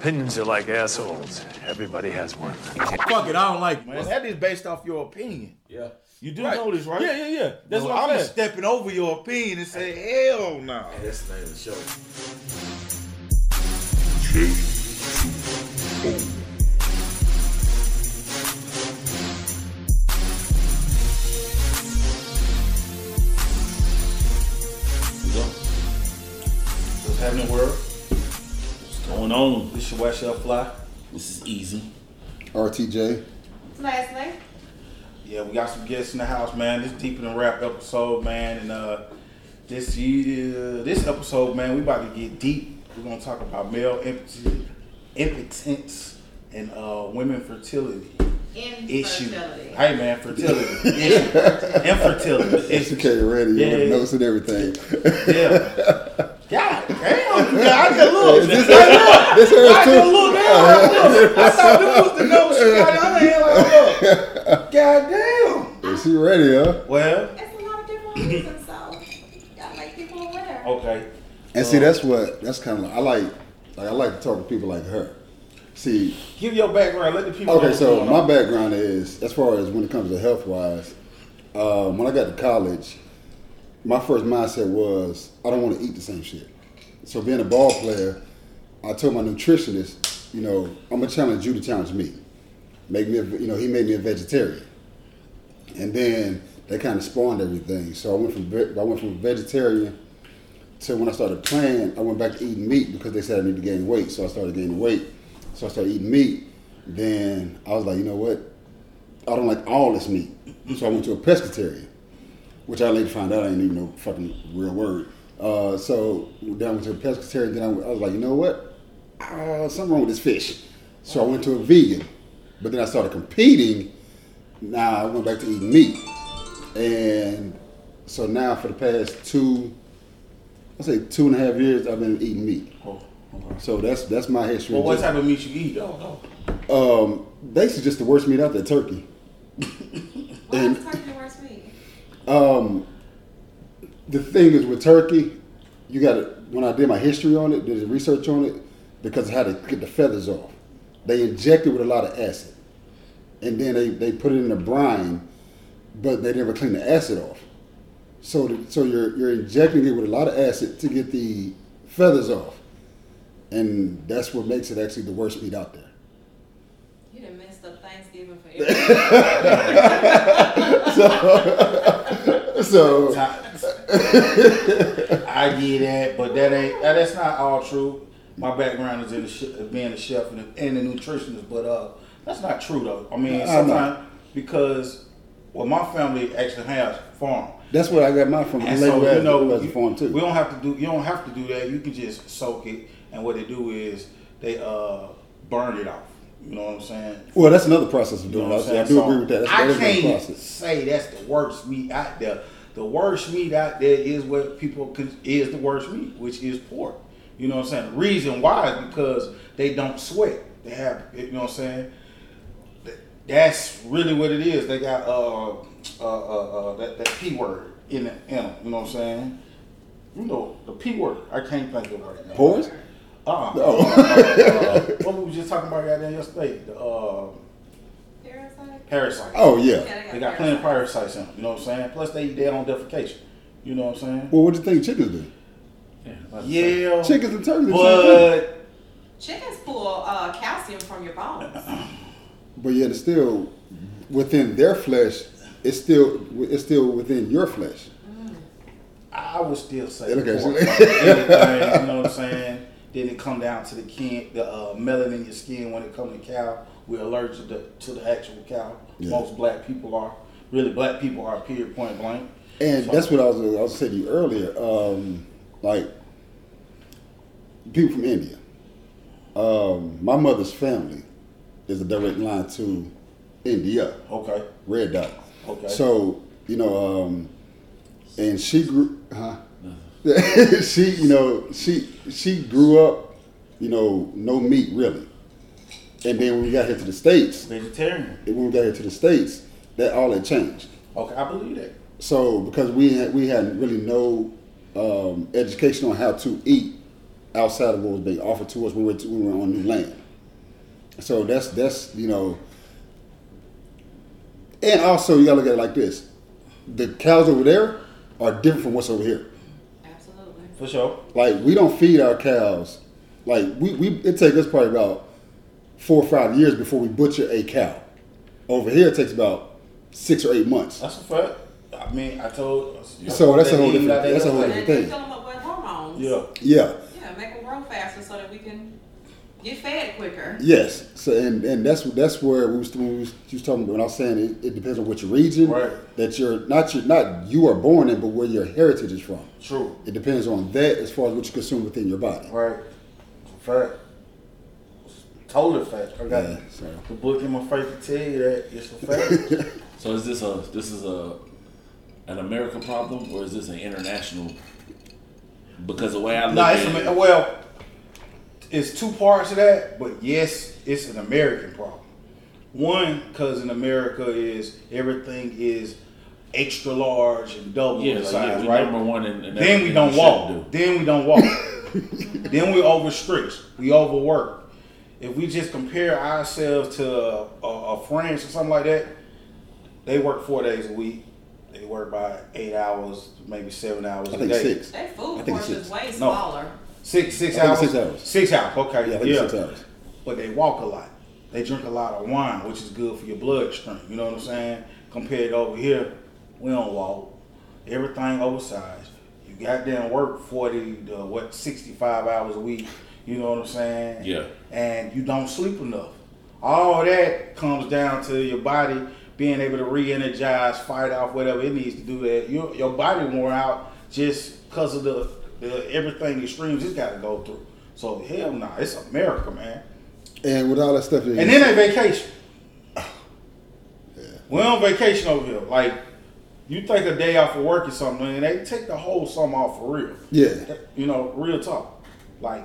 Opinions are like assholes. Everybody has one. Fuck it, I don't like it, man. that is based off your opinion. Yeah. You do Right. know this, right? Yeah, yeah, yeah. That's Well, what I'm I'm stepping over your opinion and say, hell no. That's the name of the show. We go. What's happening, world? What's going on? This your West Shelf Fly. This is easy. RTJ. Last name? Yeah, we got some guests in the house, man. This deep in the rap episode, man, and uh, this year, this episode, man, we about to get deep. We're gonna talk about male impotency, impotence and uh, women fertility issue. Hey, man, fertility issue, infertility issue. Okay, ready. Yeah, Yeah, yeah. notes and everything. Yeah. God damn, yeah, I just looked. This, I this looked. hers I too. just looked down. I thought this was the note she got in her hand. Like, look. God damn. Is she ready, huh? Well, It's a lot of different reasons, so gotta make people aware. okay. And see, that's what that's kind of like. I like, like I like to talk to people like her. See, Give your background. Let the people. okay, what's so my on. background is as far as when it comes to health wise. Um, when I got to college, my first mindset was I don't want to eat the same shit. So being a ball player, I told my nutritionist, you know, I'm gonna challenge you to challenge me. Make me, a, you know, he made me a vegetarian, and then that kind of spawned everything. So I went from I went from vegetarian to when I started playing, I went back to eating meat because they said I need to gain weight. So I started gaining weight. So I started eating meat. Then I was like, you know what? I don't like all this meat. So I went to a pescatarian, which I later found out I didn't even know fucking real word. Uh, so then I went to a pescatarian. Then I, I was like, you know what? Uh, something wrong with this fish. So I went to a vegan. But then I started competing. Now I went back to eating meat. And so now for the past two, I say two and a half years, I've been eating meat. Oh, okay. So that's that's my history. Well, what Just- type of meat you eat, though? um, basically just the worst meat out there, turkey. Why And- is turkey the worst meat? Um, the thing is with turkey, you got to. When I did my history on it, did the research on it, because of how to get the feathers off, they inject it with a lot of acid, and then they, they put it in a brine, but they never clean the acid off. So the, so you're you're injecting it with a lot of acid to get the feathers off, and that's what makes it actually the worst meat out there. You done messed up Thanksgiving for everybody. So I get that, but that ain't that's not all true. My background is in the sh- being a chef and a, and a nutritionist, but uh, that's not true though. I mean, sometimes because well, my family actually has farm. that's where I got mine from. And so you know, you- farm too. we don't have to do. You don't have to do that. You can just soak it, and what they do is they uh burn it off. You know what I'm saying? Well, that's another process of You doing know it. I'm I, do So, agree with that. That's, I that is another can't process. say that's the worst meat out there. The worst meat out there is what people is the worst meat, which is pork. You know what I'm saying? The reason why is because they don't sweat. They have, you know what I'm saying? That's really what it is. They got uh uh uh, uh that, that p word in in them. You know what I'm saying? You know the p word. I can't think of it right now. Pores? Uh, Oh. uh, uh, what we was just talking about goddamn yesterday? The uh? Parasites. Oh yeah. Yeah, They got plenty of parasites in them, you know what I'm saying? Plus they eat their own defecation. You know what I'm saying? Well, what do you think chickens do? Yeah. yeah. Chickens and turkeys. the same thing. But Chickens pull uh, calcium from your bones. But yet, it's still within their flesh. It's still it's still within your flesh. I would still say Okay. Anything, you know what I'm saying? Then it come down to the kin, the uh, melanin in your skin when it come to cow. We're allergic to, to the actual cow. Yeah. Most black people are. Really, black people are. Period. Point blank. And So- that's what I was I was saying to you earlier. Um, like people from India. Um, my mother's family is a direct line to India. Okay. Red dot. Okay. So you know, um, and she grew, huh? she, you know, she she grew up, you know, no meat really. And then when we got here to the states, Vegetarian. when we got here to the states, that all had changed. Okay, I believe that. So because we had we had really no um, education on how to eat outside of what was being offered to us when we were, we were on new land. So that's that's you know, and also you gotta look at it like this: the cows over there are different from what's over here. Absolutely. For sure. Like we don't feed our cows. Like we, we it takes us probably about four or five years before we butcher a cow. Over here it takes about six or eight months. That's a fact. I mean, I told. You So that's a whole They eat different- like they that's a look whole like- And thing. you fill them up with hormones. Yeah. Yeah. Yeah, make them grow faster so that we can get fed quicker. Yes. So and, and that's that's where we was when we was, you was talking when I was saying it, it depends on which region Right. that you're not your not you are born in, but where your heritage is from. True. It depends on that as far as what you consume within your body. Right. Fact. Totally fact. I got Yeah, so. the book in my face to tell you that it's a fact. So is this a this is a an American problem or is this an international? Because the way I look no, at it's it, a, well, it's two parts of that, but yes, it's an American problem. One, because in America is everything is extra large and double yeah, the size, yeah, right? number one in, in Then we everything don't should walk. do. Then we don't walk. then we overstretch. We overwork. If we just compare ourselves to a, a, a France or something like that, they work four days a week. They work about eight hours, maybe seven hours I a think day. six. Their food I think course it's is six. way No. smaller. Six, six hours. six hours. Six hours. Okay. Yeah, yeah. six hours. But they walk a lot. They drink a lot of wine, which is good for your bloodstream. You know what I'm saying? Compared to over here, we don't walk. Everything oversized. You goddamn work 40 to what 65 hours a week. You know what I'm saying? Yeah. And you don't sleep enough. All that comes down to your body being able to re-energize, fight off whatever it needs to do. That your your body wore out just because of the, the everything extremes it's got to go through. So hell no, it's America, man. And with all that stuff, And then they vacation. We're on vacation over here. Like, you take a day off of work or something, and they take the whole summer off for real. yeah, You know, real talk. Like,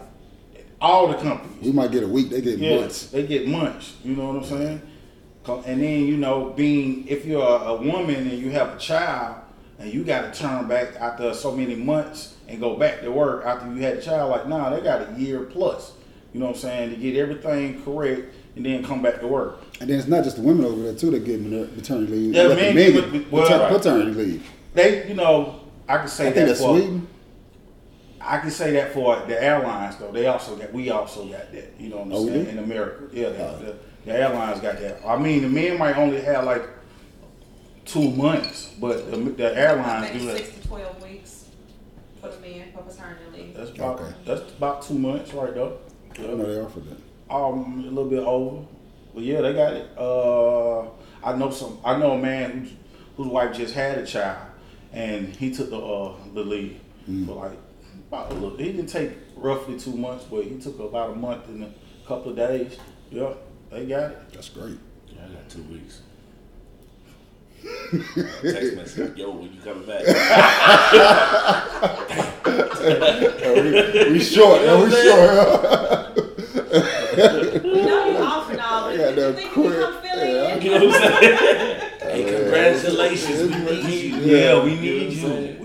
all the companies. we might get a week. They get Yeah, months. they get months. You know what I'm saying? And then, you know, being, if you're a, woman and you have a child, and you got to turn back after so many months and go back to work after you had a child, like, nah, they got a year plus. You know what I'm saying? To get everything correct and then come back to work. And then it's not just the women over there too that get mater- maternity leave. Yeah, men men get- get well, pater- right. paternity leave. They, you know, I can say I that for Sweden. I can say that for the airlines though. They also got we also got that. You know what I'm Oh, saying? do? In America, yeah, the, Oh. the, the airlines got that. I mean, the men might only have like two months, but the, the airlines Maybe do that. six to twelve weeks for the men for paternity leave. That's about Okay. that's about two months right there. I know they offer that. Um, a little bit over, but yeah, they got it. Uh, I know some. I know a man whose, whose wife just had a child, and he took the uh, the leave Mm. for like about a little. He didn't take roughly two months, but he took about a month and a couple of days. Yeah, they got it. That's great. Yeah, I got two weeks. Text message, yo, when you coming back? we, we short. Yeah, we short. You know you off and all, but Yeah, you they're think you come quick. Yeah. in? You know what I'm saying? hey, congratulations, we need you. Yeah, we need you. saying? We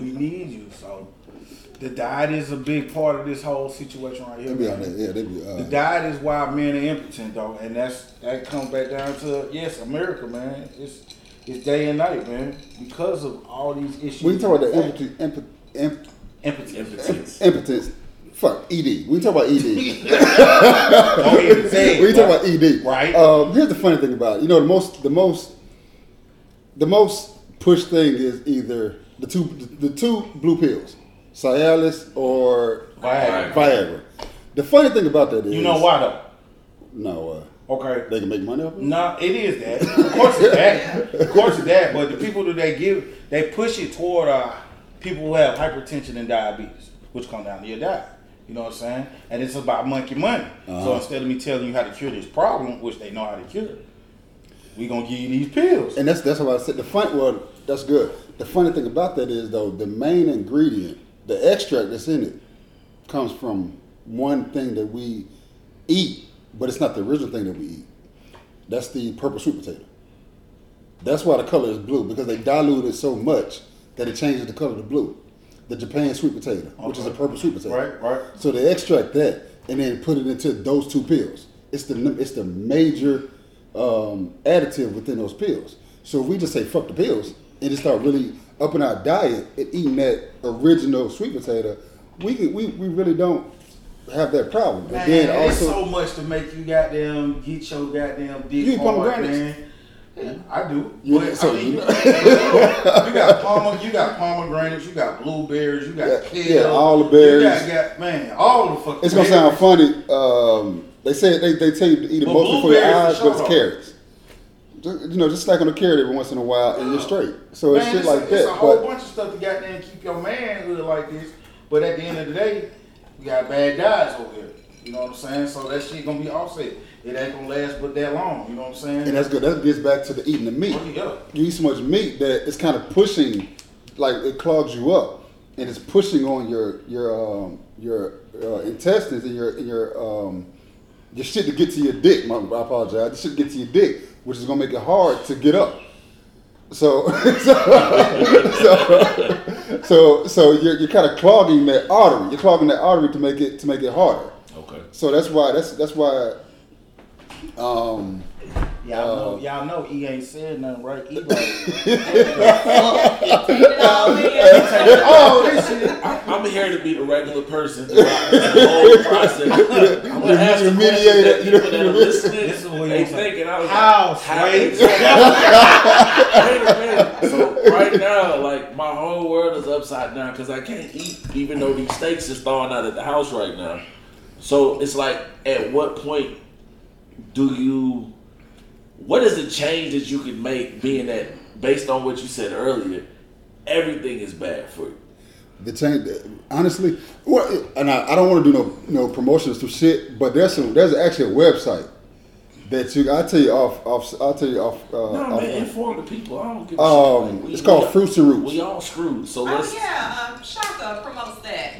need you. So the diet is a big part of this whole situation right here. They be on that. Yeah, they be. The Uh, diet is why men are impotent, though, and that's that comes back down to yes, America, man. It's it's day and night, man, because of all these issues. when you talk about the impotent, imp, imp, impotence, Impotence. impotence, fuck ED. We talk about ED. don't even say it. we talk about right? ED. Right. Um, here's the funny thing about it. You know, the most, the most, the most push thing is either the two, the two blue pills, Cialis or Viagra. Viagra. The funny thing about that is, You know why though? No, Okay. uh, they can make money off it. No, it is that. Of course it's that. Of course it's that. But the people that they give, they push it toward uh, people who have hypertension and diabetes, which come down to your diet. You know what I'm saying? And it's about monkey money. So Uh-huh. instead of me telling you how to cure this problem, which they know how to cure, we gonna give you these pills. And that's that's what I said. The fun, well, that's good. The funny thing about that is though, the main ingredient, the extract that's in it, comes from one thing that we eat, but it's not the original thing that we eat. That's the purple sweet potato. That's why the color is blue because they dilute it so much that it changes the color to blue. the Japan sweet potato, which is a purple sweet potato. Right, right. So they extract that and then put it into those two pills. It's the it's the major um, additive within those pills. So if we just say fuck the pills and just start really upping our diet and eating that original sweet potato, we can, we we really don't have that problem. Man, then it's also so much to make you goddamn get your goddamn dick You eat hard, pomegranates? man. Yeah, I do. You- but, so I mean, you you, know- you got pomer, you got pomegranates, you got blueberries, you got Yeah, kale, yeah, all the berries. You got, got man, all the fucking. it's gonna sound funny. Um, they say they, they tell you to eat it mostly for your eyes, but it's carrots. Just, you know, just snack on a carrot every once in a while and you're straight. So it's Man, shit it's, like it's that. a whole but bunch of stuff to goddamn keep your manhood like this. But at the end of the day, we got bad guys over here. You know what I'm saying? So that shit gonna be offset. It ain't gonna last but that long. You know what I'm saying? and that's good. That gets back to the eating the meat. Oh, yeah. You eat so much meat that it's kind of pushing, like it clogs you up, and it's pushing on your your um, your uh, intestines and your and your um, your shit to get to your dick. My, I apologize. The shit to get to your dick, which is gonna make it hard to get up. So, so, so, so you're, you're kind of clogging that artery. You're clogging that artery to make it to make it harder. Okay. So that's why that's that's why. Um, Y'all know, Uh, y'all know he ain't said nothing right. He like, oh, this shit. I, I'm here to be the regular person throughout the whole process. I'm gonna ask You're the the that You're people that are listening. This is what they you thinking. I was How, like, Sway? Wait a minute. So right now, like my whole world is upside down because I can't eat, even though these steaks is thawing out at the house right now. So it's like, at what point do you? What is the change that you can make, being that based on what you said earlier, everything is bad for you? The change, honestly, well, and I, I don't want to do no no promotions to shit, but there's some there's actually a website that you I'll tell you off off I'll tell you off. Uh, No, off man, inform the people. I don't give a Um, shit. Like, we- it's called we- Fruits and Roots. We all screwed. So Oh let's. yeah, um, Shaka promotes that.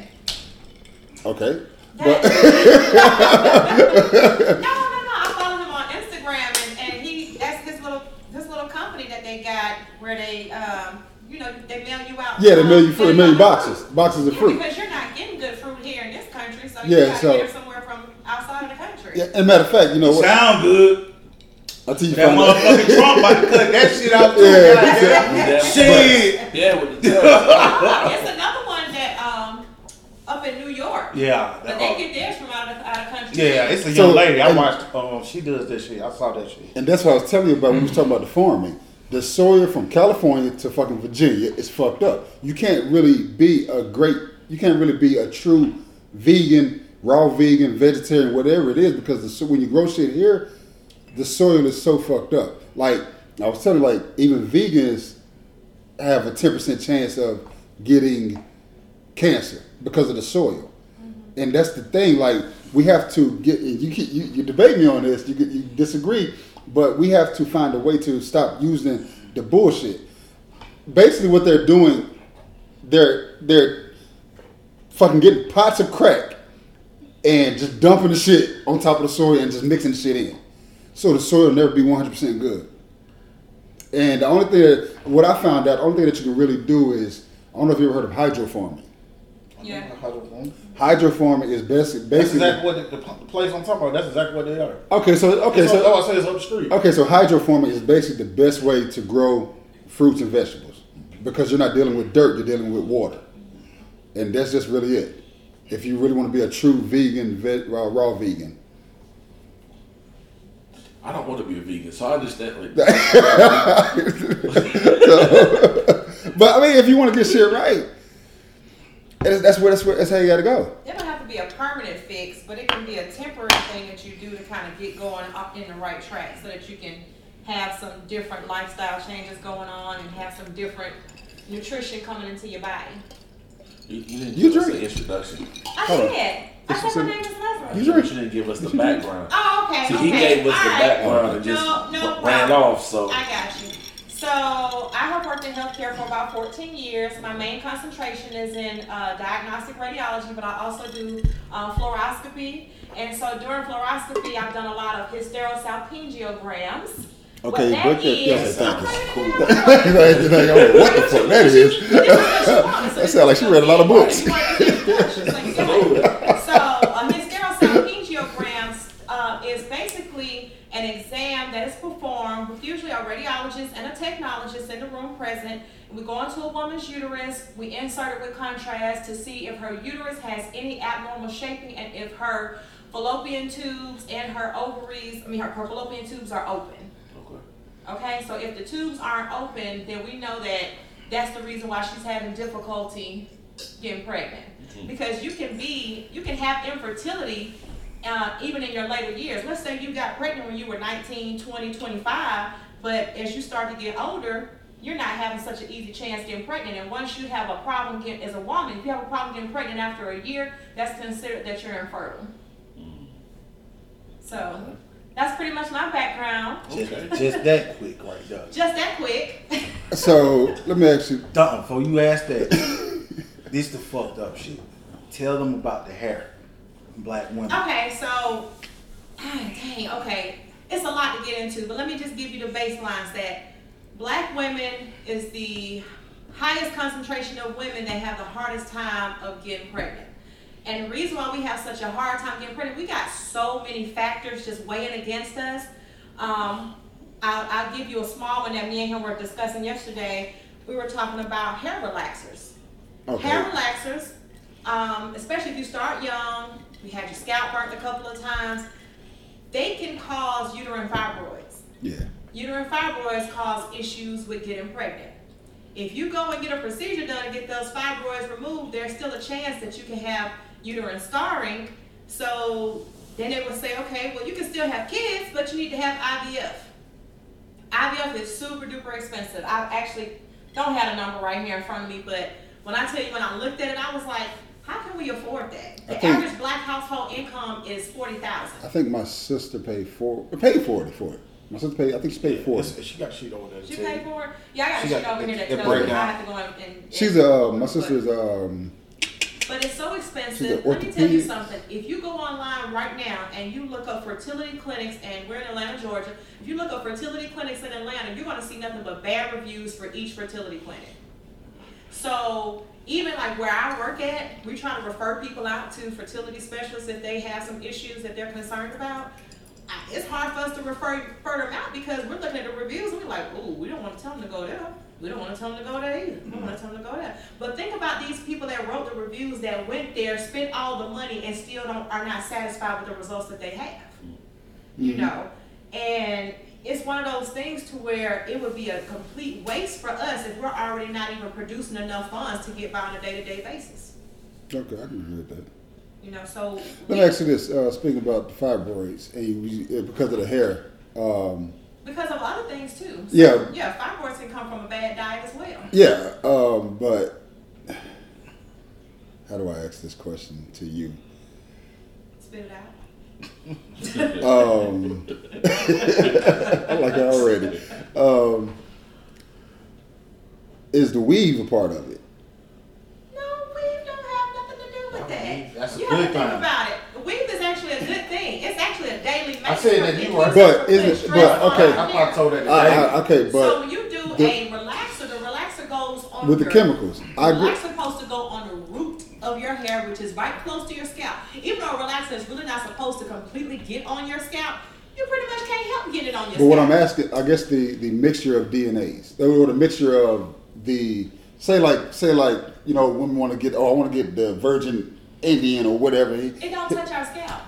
okay, That- but no, no, no. I follow him on Instagram, and, and he that's his little his little company that they got where they um you know they mail you out. yeah, they mail you fruit, they mail you out boxes, boxes of Yeah, fruit. because you're not getting good fruit here in this country, so you Yeah, gotta so- get it somewhere from outside of the country. Yeah, and matter of fact, you know what? Sound good. Until you That find motherfucking Trump about to cut that shit out too. Yeah, goddamn. Yeah, Shit. Yeah, with the tariff. It's another one that um up in New York. Yeah. But they get theirs from out of out of country. Yeah, it's a So, young lady. I and- watched. Um, she does that shit. I saw that shit. And that's what I was telling you about when we was talking about the farming. The soya from California to fucking Virginia is fucked up. You can't really be a great, you can't really be a true vegan, raw vegan, vegetarian, whatever it is, because the, when you grow shit here, the soil is so fucked up. Like I was telling, you, like even vegans have a ten percent chance of getting cancer because of the soil. Mm-hmm. And that's the thing. Like we have to get. You you, you debate me on this. You you disagree, but we have to find a way to stop using the bullshit. Basically, what they're doing, they're they're fucking getting pots of crack and just dumping the shit on top of the soil and just mixing the shit in. So the soil will never be one hundred percent good. And the only thing that what I found out, the only thing that you can really do is I don't know if you ever heard of hydrofarming. Yeah. Hydrofarming is basically That's exactly what the, the place I'm talking about. That's exactly what they are. okay. So okay, Okay, so so oh, I say it's up the street. okay, so hydrofarming is basically the best way to grow fruits and vegetables because you're not dealing with dirt, you're dealing with water, and that's just really it. If you really want to be a true vegan, ve- raw, raw vegan, I don't want to be a vegan, so I understand. Like, but I mean, if you want to get shit right, that's that's where that's where that's how you got to go. It don't have to be a permanent fix, but it can be a temporary thing that you do to kind of get going up in the right track so that you can have some different lifestyle changes going on and have some different nutrition coming into your body. you, you didn't You give us drink. an introduction. I Hold on. did. I This said my name is Leslie. You You didn't give us the background. Oh, okay. See, okay. he gave us the All right. background and just No, no ran problem. off. So I got you. So I have worked in healthcare for about 14 years. My main concentration is in uh, diagnostic radiology, but I also do um, fluoroscopy. And so during fluoroscopy, I've done a lot of hysterosalpingiograms. Okay, what but that that- is- thank you. Okay, Like, like, what the fuck that is? That sounds like she read a lot of books. You want to get instructions, so you got it. So a hysterosalpingiogram uh, is basically an exam that is performed with usually a radiologist and a technologist in the room present. We go into a woman's uterus, we insert it with contrast to see if her uterus has any abnormal shaping and if her fallopian tubes and her ovaries, I mean her, her fallopian tubes are open. Okay. Okay, so if the tubes aren't open, then we know that that's the reason why she's having difficulty getting pregnant. Mm-hmm. Because you can be, you can have infertility uh, even in your later years. Let's say you got pregnant when you were 19, 20, 25, but as you start to get older, you're not having such an easy chance getting pregnant. And once you have a problem getting, as a woman, if you have a problem getting pregnant after a year, that's considered that you're infertile. So that's pretty much my background. Just, Okay. just that quick right there. Just that quick. So let me ask you. Done. Before you ask that, this the fucked up shit. Tell them about the hair, black women. Okay, so, ah, dang, okay. It's a lot to get into, but let me just give you the baselines that black women is the highest concentration of women that have the hardest time of getting pregnant. And the reason why we have such a hard time getting pregnant, we got so many factors just weighing against us. Um, I'll, I'll give you a small one that me and him were discussing yesterday. We were talking about hair relaxers. Okay. Hair relaxers, um, especially if you start young, you had your scalp burnt a couple of times, they can cause uterine fibroids. Yeah. Uterine fibroids cause issues with getting pregnant. If you go and get a procedure done and get those fibroids removed, there's still a chance that you can have uterine scarring. So then they would say, okay, well, you can still have kids, but you need to have IVF. IVF is super duper expensive. I actually don't have a number right here in front of me, but when I tell you when I looked at it, I was like, how can we afford that? I The think- average black household income is forty thousand. I think my sister paid for paid for it for it. My sister paid. I think she paid for It's- it. She got shit over there. She tell paid you. for it? Yeah, I got She a got sheet over here that the tells me I have to go and. and She's a. Uh, my sister's um. But it's so expensive. Let me tell you something. If you go online right now and you look up fertility clinics, and we're in Atlanta, Georgia, if you look up fertility clinics in Atlanta, you're going to see nothing but bad reviews for each fertility clinic. So even like where I work at, we try to refer people out to fertility specialists if they have some issues that they're concerned about. It's hard for us to refer, refer them out because we're looking at the reviews and we're like, ooh, we don't want to tell them to go there. We don't want to tell them to go there either. We don't want to mm-hmm. tell them to go there. But think about these people that wrote the reviews that went there, spent all the money, and still don't are not satisfied with the results that they have. You mm-hmm. know, and it's one of those things to where it would be a complete waste for us if we're already not even producing enough funds to get by on a day to day basis. Okay, I can agree with that. You know, so Let me ask you this: uh, Speaking about the fibroids, and you, uh, because of the hair, um, because of other things too. So, Yeah. yeah, fibroids can come from a bad diet as well. yeah. Um, but how do I ask this question to you? Spit it out. Um, I like it already. Um, is the weave a part of it? No, weave don't have nothing to do with that. That's a you good have to think thing. about it. The weave is actually a good thing. It's actually a daily I said that you are- But isn't- from but, okay. our I told that I, today. I, okay, so when you do the- a relaxer, the relaxer goes on with the chemicals, I agree. Relaxer supposed to go on the root of your hair, which is right close to your scalp. Even though a relaxer is really not supposed to completely get on your scalp, you pretty much can't help get it on your But scalp. what I'm asking, I guess the the mixture of DNAs, or the mixture of the say like say like you know women want to get oh I want to get the Virgin Indian or whatever, it don't touch our scalp.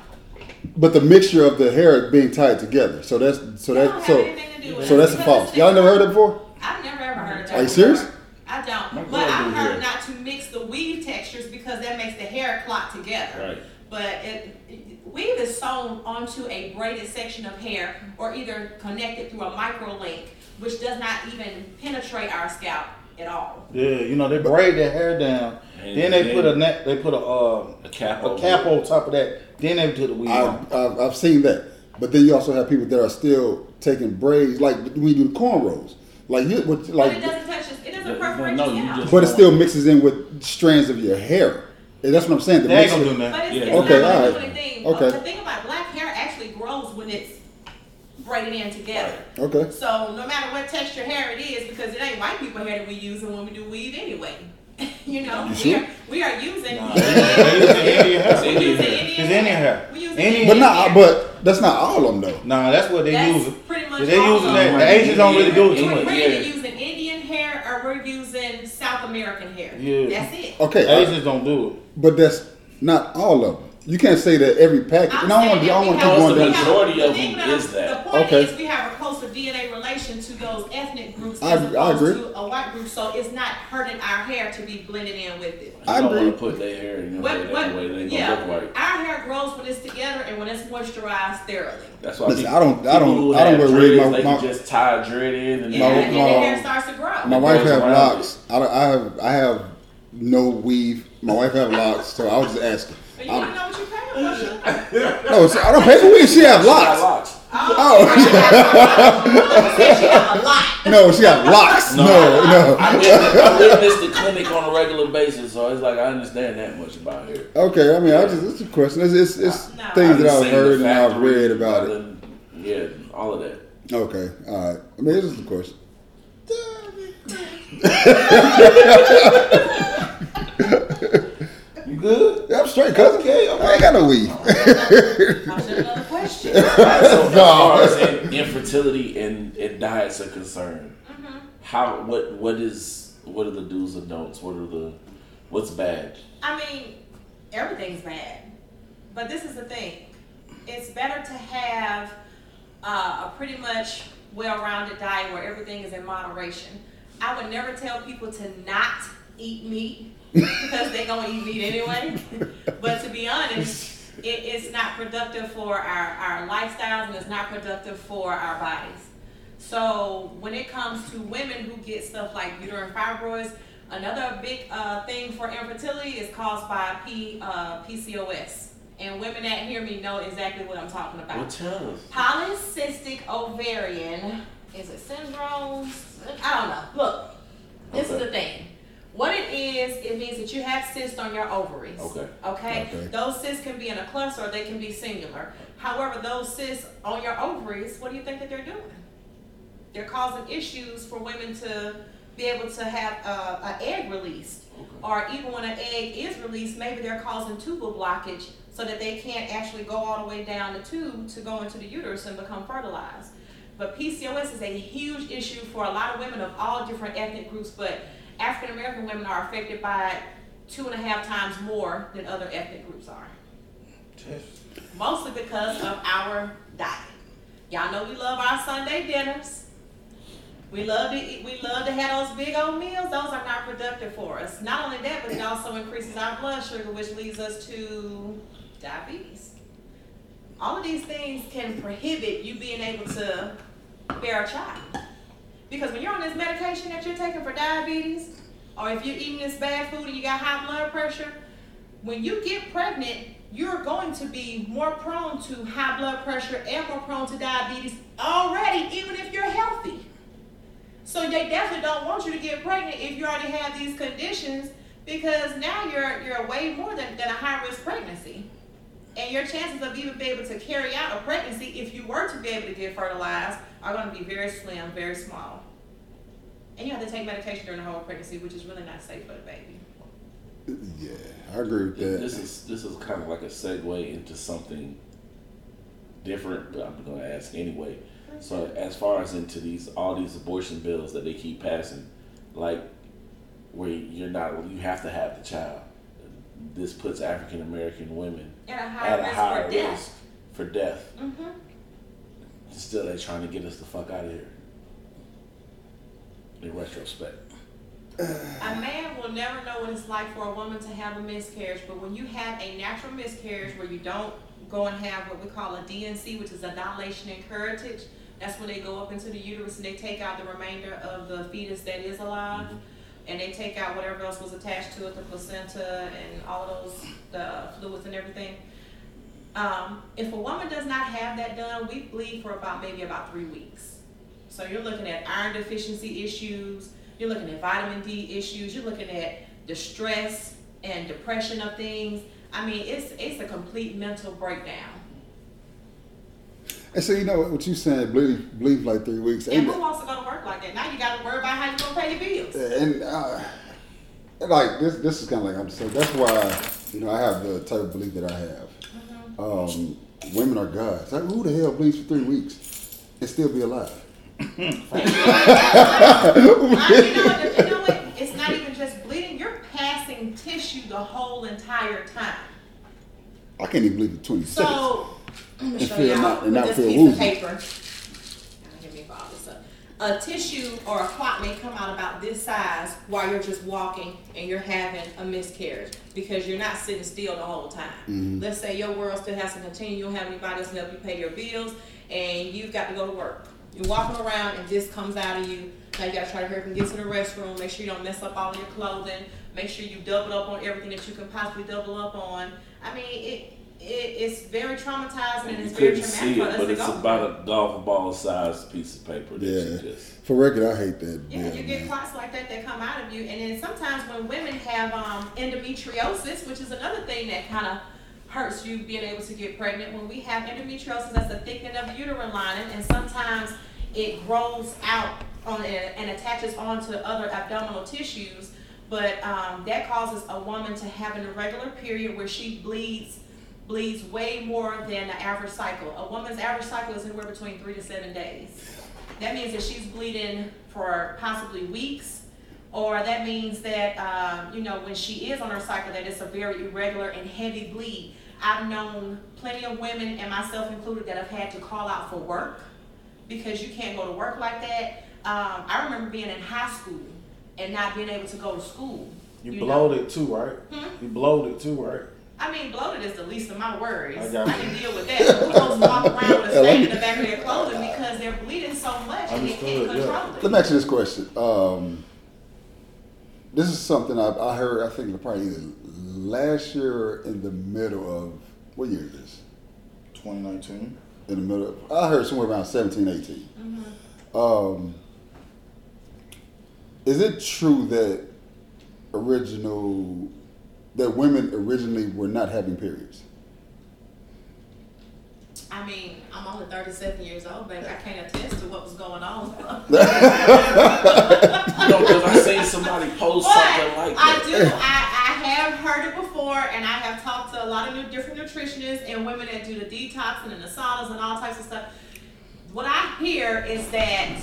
but the mixture of the hair being tied together. So that's so It that so to do with so it that's a false. Y'all never heard that before? I've never ever heard of that. Are you serious? I don't. My But I've heard hair. not to mix the weave textures because that makes the hair clot together. Right. But it, it- weave is sewn onto a braided section of hair or either connected through a micro link, which does not even penetrate our scalp at all. Yeah, you know they braid their hair down, And then they then- put a net, they put a uh, A cap a cap on top of that. Then they put the weave on. I've, I've I've seen that, but then you also have people that are still taking braids like we do the cornrows, like you would But like, it doesn't touch us. It doesn't No, perforate no, your you just- but it still mixes in with strands of your hair. And that's what I'm saying. The They ain't gonna mixture- do But nothing. it's, Yeah. it's Okay, not all gonna right. do anything. Okay. The thing about black hair actually grows when it's braided in together. Okay. So no matter what texture hair it is, because it ain't white people hair that we using when we do weave anyway. you know, we are we are using Nah, Indian, they using Indian hair. we using Indian, hair. Indian- But not. hair. But that's not all of them though. Nah, that's what they That's using. pretty much They all using of that. The Asians don't really do it too much. we're either using Indian hair or we're using South American hair. Yeah. That's it. Okay. uh, Asians don't do it. but that's not all of them. You can't say that every package. I'm And I don't want. I want to we keep going the down. have- majority of them that is that. The point Okay. is we have a closer DNA relation to those ethnic groups I- as I opposed agree. to a white group, so it's not hurting our hair to be blended in with it. I I don't agree. want to put their hair in your What, head what, anyway. They ain't yeah, gonna look right. our hair grows when it's together and when it's moisturized thoroughly. That's why Listen, people, I don't- I don't- I don't have wear wig. dreads, My- they my- can just tie a dread in and Yeah, My- and my- the hair starts to grow. My wife goes have locks. I, don't- I have. I have no weave. My wife have locks, so I was just asking. But you I'm- don't know what you're paying for. sugar. no, so I don't pay for weave. She have She got locks. locks. Oh, She got a lot. no, she got locks. No, no. I witnessed, I witnessed the clinic on a regular basis, so it's like I understand that much about hair. Okay, I mean, I just it's a question. It's it's, it's No. things that I've heard and I've read about it. and- Yeah, all of that. Okay, all right. I mean, it's just a question. You good? Yeah, I'm straight, cousin. Okay, okay. I ain't got no weave. That's another question. So as far as infertility and, and diets are concerned, Mm-hmm. how what what is what are the do's and don'ts? What are the what's bad? I mean, everything's bad. But this is the thing. It's better to have uh, a pretty much well-rounded diet where everything is in moderation. I would never tell people to not eat meat because they're gonna eat meat anyway. but to be honest, it, it's not productive for our, our lifestyles and it's not productive for our bodies. So when it comes to women who get stuff like uterine fibroids, another big uh, thing for infertility is caused by P, uh, PCOS. And women that hear me know exactly what I'm talking about. Well, tell us. Polycystic ovarian, is it syndrome? I don't know. Look, this is the thing. What it is, it means that you have cysts on your ovaries. Okay. Okay? Okay. Those cysts can be in a cluster or they can be singular. However, those cysts on your ovaries, what do you think that they're doing? They're causing issues for women to be able to have uh, an egg released. Or even when an egg is released, maybe they're causing tubal blockage so that they can't actually go all the way down the tube to go into the uterus and become fertilized. But PCOS is a huge issue for a lot of women of all different ethnic groups, but African American women are affected by it two and a half times more than other ethnic groups are. Mostly because of our diet. Y'all know we love our Sunday dinners. We love to eat, we love to have those big old meals. Those are not productive for us. Not only that, but it also increases our blood sugar, which leads us to diabetes. All of these things can prohibit you being able to bear a child. Because when you're on this medication that you're taking for diabetes, or if you're eating this bad food and you got high blood pressure, when you get pregnant, you're going to be more prone to high blood pressure and more prone to diabetes already, even if you're healthy. So they definitely don't want you to get pregnant if you already have these conditions because now you're you're way more than, than a high risk pregnancy. And your chances of even being able to carry out a pregnancy, if you were to be able to get fertilized, are going to be very slim, very small. And you have to take medication during the whole pregnancy, which is really not safe for the baby. Yeah, I agree with that. This is this is kind of like a segue into something different, but I'm going to ask anyway. So as far as into these all these abortion bills that they keep passing, like where you're not you have to have the child. This puts African American women At a high at a risk higher for risk for death. hmm Still, they're trying to get us the fuck out of here. In retrospect, A man will never know what it's like for a woman to have a miscarriage, but when you have a natural miscarriage where you don't go and have what we call a D&C, which is a dilation and curettage, that's when they go up into the uterus and they take out the remainder of the fetus that is alive, and they take out whatever else was attached to it, the placenta and all those the fluids and everything. Um, if a woman does not have that done, we bleed for about maybe about three weeks. So you're looking at iron deficiency issues, you're looking at vitamin D issues, you're looking at the stress and depression of things. I mean, it's it's a complete mental breakdown. And so you know what you saying? Bleed, bleed for like three weeks. And Ain't who wants to go to work like that? Now you got to worry about how you're gonna pay your bills. and uh, like this, this is kind of like I'm saying. That's why you know I have the type of belief that I have. Um, women are gods. Like, who the hell bleeds for three weeks and still be alive? I, you, know, you know what? It's not even just bleeding. You're passing tissue the whole entire time. I can't even believe the 20 seconds. So, let me And show feel y'all not- and not feel piece woozy. of paper. Y'all hear me ball this up. A tissue or a clot may come out about this size while you're just walking and you're having a miscarriage because you're not sitting still the whole time. Mm-hmm. Let's say your world still has to continue, you don't have anybody else to help you pay your bills, and you've got to go to work. You're walking around and this comes out of you. Now you gotta try to hurry up and get to the restroom. Make sure you don't mess up all of your clothing. Make sure you double up on everything that you can possibly double up on. I mean, it, it it's very traumatizing and You it's very couldn't traumatic see for it, us but to it's go through. about a golf ball sized piece of paper that Yeah. you just. For record, I hate that. Yeah, bill, you get clots like that that come out of you, and then sometimes when women have um, endometriosis, which is another thing that kind of hurts you being able to get pregnant. When we have endometriosis, that's a thickening of the uterine lining, and sometimes it grows out on and attaches onto other abdominal tissues. But um, that causes a woman to have an irregular period where she bleeds bleeds way more than the average cycle. A woman's average cycle is anywhere between three to seven days. That means that she's bleeding for possibly weeks, or that means that um, you know when she is on her cycle that it's a very irregular and heavy bleed. I've known plenty of women, and myself included, that have had to call out for work because you can't go to work like that. Um, I remember being in high school and not being able to go to school. You, know. bloated too, right? Hmm? You bloated too, right? I mean, bloated is the least of my worries. I I, can deal with that. Who goes walk around with a stain in the back of their clothing because they're bleeding so much and they can't Understood, yeah. control it? Let me ask you this question. Um, this is something I, I heard, I think it probably either last year in the middle of, what year is this? 2019. In the middle, of, I heard somewhere around 17, 18. Mm-hmm. Um, is it true that original, that women originally were not having periods? I mean, I'm only 37 years old, baby. I can't attest to what was going on. You know, because I've seen somebody post But something like that. I do. I, I have heard it before, and I have talked to a lot of new different nutritionists and women that do the detoxing and the saunas and all types of stuff. What I hear is that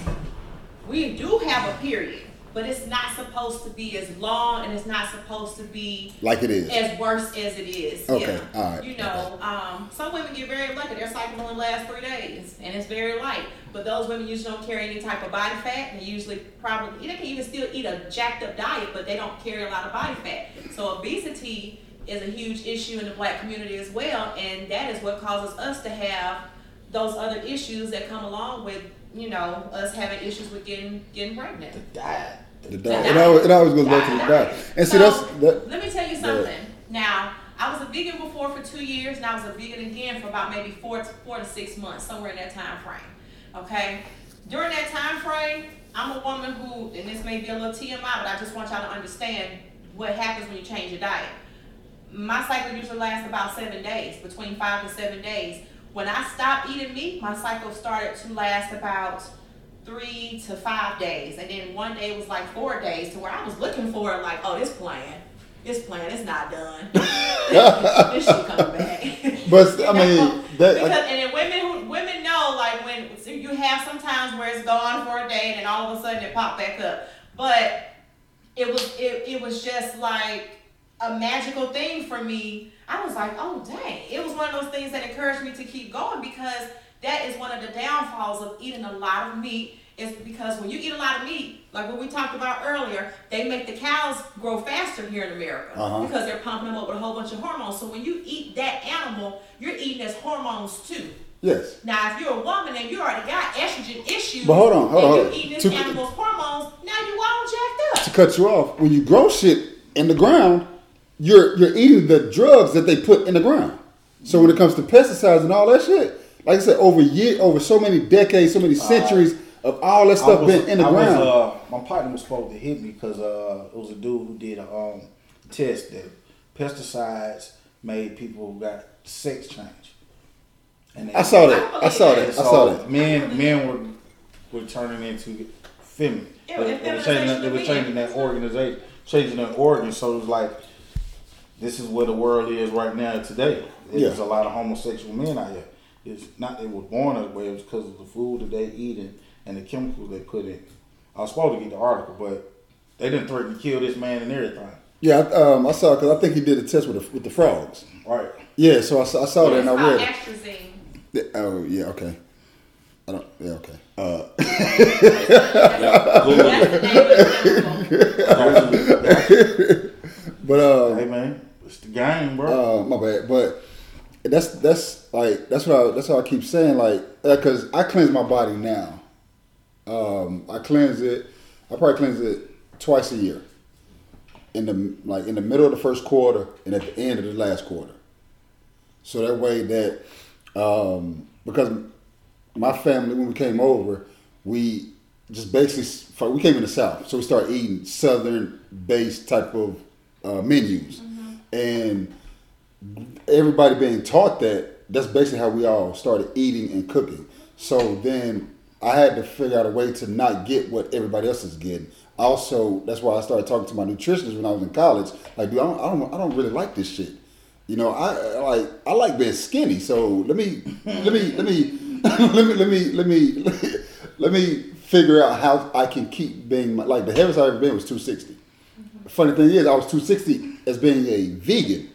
we do have a period, but it's not supposed to be as long, and it's not supposed to be Like it is. as worse as it is. Okay, yeah. all right, You know, um, some women get very lucky. Their cycle only lasts three days, and it's very light. But those women usually don't carry any type of body fat. They usually probably they can even still eat a jacked up diet, but they don't carry a lot of body fat. So obesity is a huge issue in the black community as well, and that is what causes us to have those other issues that come along with you know us having issues with getting getting pregnant. Died. The. It always, it always goes back to the diet. And see, So, that's that. Let me tell you something. Now, I was a vegan before for two years, and I was a vegan again for about maybe four to four to six months, somewhere in that time frame. Okay. During that time frame, I'm a woman who, and this may be a little TMI, but I just want y'all to understand what happens when you change your diet. My cycle usually lasts about seven days, between five to seven days. When I stopped eating meat, my cycle started to last about three to five days. And then one day was like four days to where I was looking for it like, oh, this plan, this plan is not done. this shit coming back. But, I mean, that- because and then women who women know like when you have sometimes where it's gone for a day and then all of a sudden it popped back up. But it was it, it was just like a magical thing for me. I was like, oh dang. It was one of those things that encouraged me to keep going because that is one of the downfalls of eating a lot of meat. Is because when you eat a lot of meat, like what we talked about earlier, they make the cows grow faster here in America Uh-huh. because they're pumping them up with a whole bunch of hormones. So when you eat that animal, you're eating as hormones too. Yes. Now, if you're a woman and you already got estrogen issues, But hold on, hold on, hold eating this To- animal's hormones, now you all jacked To cut you off, when you grow shit in the ground, you're you're eating the drugs that they put in the ground. So when it comes to pesticides and all that shit, like I said, over year, over so many decades, so many centuries of all that stuff was- been in the I was, ground. uh, my partner was supposed to hit me because uh, it was a dude who did a um, test that pesticides made people who got sex change. And I saw that. I saw that. I saw that. Men, men were were turning into feminine. It, They, and they were changing. that- They were changing that organization, changing that organ. So it was like, this is where the world is right now today. There's Yeah. a lot of homosexual men out here. It's not they were born that way. It was because of the food that they eating and, and the chemicals they put in. I was supposed to get the article, but they didn't threaten to kill this man and everything. Yeah, I, um, I saw because I think he did a test with the, with the frogs. Right. Yeah, so I saw, I saw that and I read. it. atrazine. Oh yeah, okay. I don't. Yeah, okay. Uh, Google That's it. the name of the chemical. but uh, Hey man, it's the game, bro. Uh, my bad, but that's that's what I, that's how I keep saying like because I cleanse my body now. Um, I cleanse it. I probably cleanse it twice a year. In the like in the middle of the first quarter and at the end of the last quarter. So that way that um, because my family when we came over, we just basically we came in the south, so we started eating southern based type of uh, menus, and everybody being taught that that's basically how we all started eating and cooking. So then I had to figure out a way to not get what everybody else is getting. Also, that's why I started talking to my nutritionist when I was in college. Like, dude, I don't, I don't, I don't really like this shit. You know, I like, I like being skinny. So let me, let me, let me, let me, let me, let me, let me figure out how I can keep being my, like the heaviest I've ever been was 260. The funny thing is, I was 260 as being a vegan.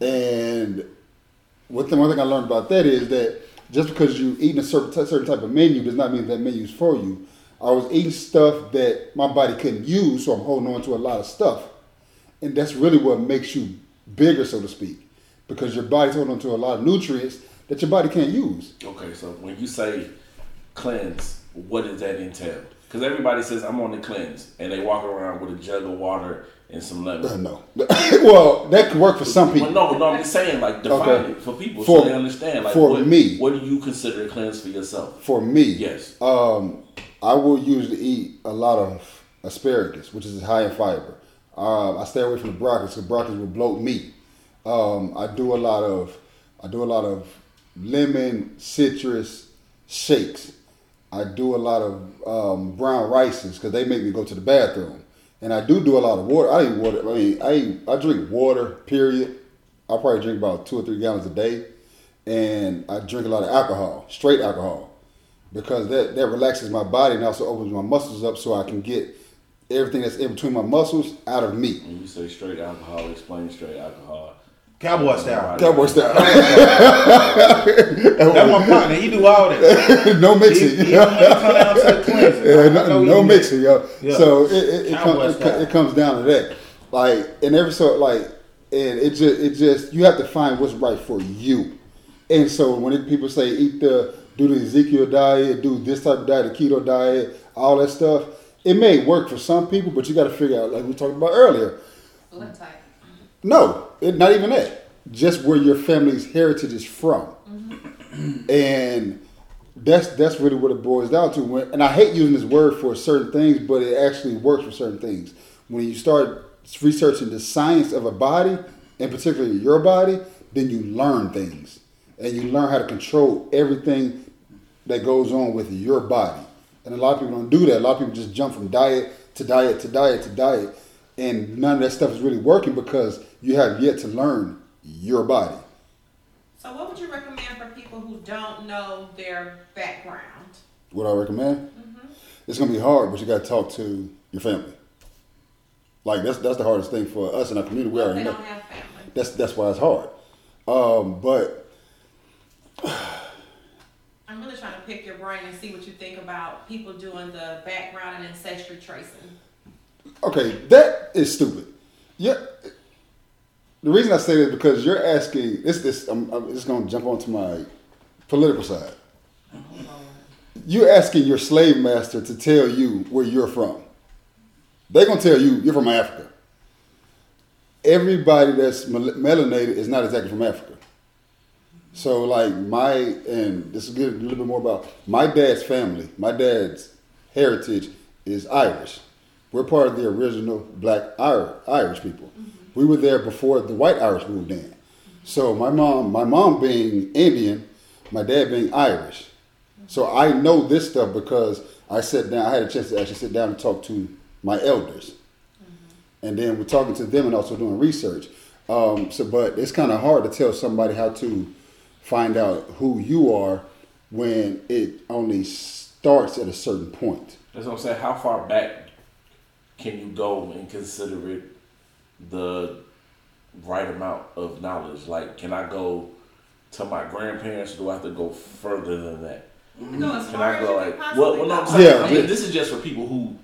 And what the one thing I learned about that is that just because you eating a certain certain type of menu does not mean that menu is for you. I was eating stuff that my body couldn't use, so I'm holding on to a lot of stuff, and that's really what makes you bigger, so to speak, because your body's holding on to a lot of nutrients that your body can't use. Okay, so when you say cleanse, what does that entail? Because everybody says I'm on the cleanse, and they walk around with a jug of water and some lemon. Uh, no, well, that could work for some people. Well, no, no, I'm just saying, like, define Okay. it for people For- so they understand. Like, for what, me. what do you consider a cleanse for yourself? For me, Yes. Um, I will usually eat a lot of asparagus, which is high in fiber. Um, I stay away from the broccoli because broccoli will bloat me. Um, I do a lot of I do a lot of lemon citrus shakes. I do a lot of um, brown rices because they make me go to the bathroom, and I do do a lot of water. I eat water. I mean, I eat, I drink water. Period. I probably drink about two or three gallons a day, and I drink a lot of alcohol, straight alcohol because that, that relaxes my body and also opens my muscles up so I can get everything that's in between my muscles out of me. When you say straight alcohol, explain straight alcohol. Cowboy style. That works out. That's my partner. He do all that. no He, mixing. he, he come down to the cleansing. Yeah, I no, know no he mixing, yo. Yeah. So it it, it, Cowboy come, it, co- it comes down to that. Like and every so like and it just it just you have to find what's right for you. And so when it, people say eat the do the Ezekiel diet, do this type of diet, the keto diet, all that stuff, it may work for some people, but you got to figure out like we talked about earlier. Blood. No, it, not even that. Just where your family's heritage is from, mm-hmm. and that's that's really what it boils down to. When, and I hate using this word for certain things, but it actually works for certain things. When you start researching the science of a body, and particularly your body, then you learn things, and you learn how to control everything that goes on with your body. And a lot of people don't do that. A lot of people just jump from diet to diet to diet to diet, and none of that stuff is really working because you have yet to learn your body. So what would you recommend for people who don't know their background? What I recommend? Mm-hmm. It's gonna be hard, but you got to talk to your family. Like that's that's the hardest thing for us in our community. We Well, already they know. don't have family. That's that's why it's hard. Um, but I'm really trying to pick your brain and see what you think about people doing the background and ancestry tracing. okay, that is stupid. Yeah. The reason I say that is because you're asking. This this I'm, I'm just gonna jump onto my political side. You're asking your slave master to tell you where you're from. They're gonna tell you you're from Africa. Everybody that's melanated is not exactly from Africa. So like my and this is good a little bit more about my dad's family. My dad's heritage is Irish. We're part of the original Black Irish people. We were there before the white Irish moved in. So my mom, my mom being Indian, my dad being Irish. So I know this stuff because I sat down. I had a chance to actually sit down and talk to my elders, and then we're talking to them and also doing research. Um, so, but it's kind of hard to tell somebody how to find out who you are when it only starts at a certain point. That's what I'm saying. How far back can you go and consider it the right amount of knowledge? Like, can I go to my grandparents, or do I have to go further than that? Mm-hmm. You go as Can far I as go you like, well, well, no, I'm go. saying, Yeah, I mean, this is just for people who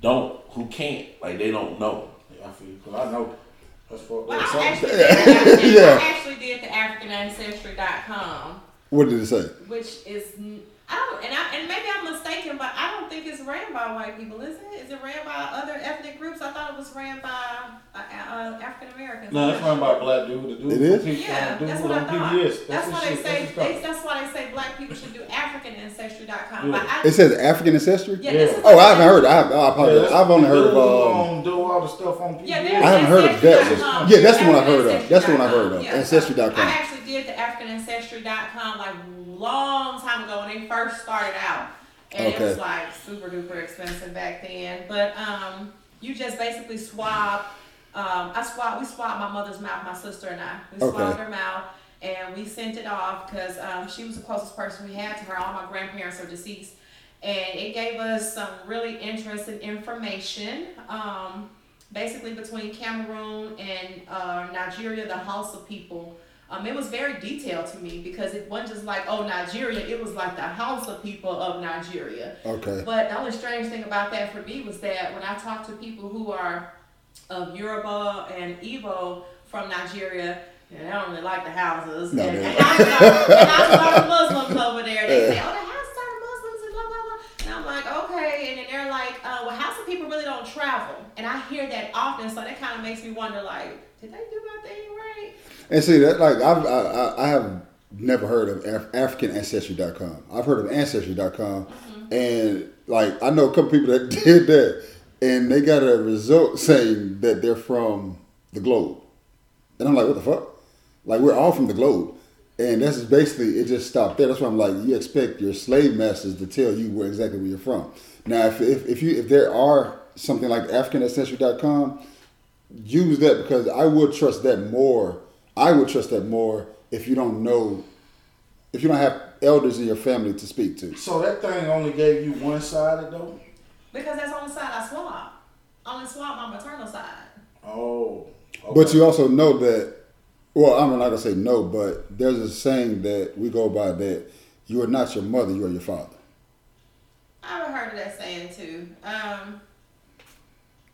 don't, who can't, like they don't know. Yeah, I feel you, 'cause I know. That's fucked Well. I actually, Something- did the, Yeah. I actually did the AfricanAncestry.com, What did it say? which is n- I don't, and I and maybe I'm mistaken, but I don't think it's ran by white people, is it? Is it ran by other ethnic groups? I thought it was ran by uh, uh, African Americans. No, it's run by black dude. The dude It is? teach, Yeah, dude that's what I thought. PBS. That's, his why they shit. say That's they, that's why they say black people should do AfricanAncestry.com. But Yeah. I, It says African ancestry. yeah, Yeah. this is Oh, I haven't heard. I, I apologize. Yeah, I've only heard of. dude who Um, on do all the stuff on PBS. Yeah, I there's haven't heard of that one. Yeah, that's the one I've heard of. That's the one I've heard of. Yeah. Ancestry.com. Did the AfricanAncestry.com like long time ago when they first started out, and it was like super duper expensive back then. But um, you just basically swab. Um, I swab. We swabbed my mother's mouth, my sister and I. We Okay. swabbed her mouth. And we sent it off because um, she was the closest person we had to her. All my grandparents are deceased, and it gave us some really interesting information. Um, basically between Cameroon and uh, Nigeria, the Hausa people. Um, it was very detailed to me because it wasn't just like, oh, Nigeria, it was like the Hausa people of Nigeria. Okay. But the only strange thing about that for me was that when I talk to people who are of Yoruba and Igbo from Nigeria, and they don't really like the houses. No, and, they and houses and houses Muslims over there. They say, oh, the houses are Muslims and blah, blah, blah. And I'm like, okay. And then they're like, uh, well, Hausa people really don't travel. And I hear that often, so that kind of makes me wonder, like, did they do my thing right? And see that like I've, I I- I have never heard of Af- AfricanAncestry.com. I've heard of Ancestry.com, mm-hmm. and like I know a couple people that did that, and they got a result saying that they're from the globe, and I'm like, what the fuck? Like we're all from the globe, and that's basically it. Just stopped there. That's why I'm like, you expect your slave masters to tell you where exactly where you're from. Now, if if, if you if there are something like AfricanAncestry.com, use that because I would trust that more. I would trust that more if you don't know, if you don't have elders in your family to speak to. So that thing only gave you one sided though. Because that's on the side I swab. I only swab my maternal side. Oh. okay. But you also know that. Well, I'm not gonna say no, but there's a saying that we go by that you are not your mother, you are your father. I've heard of that saying too. Um,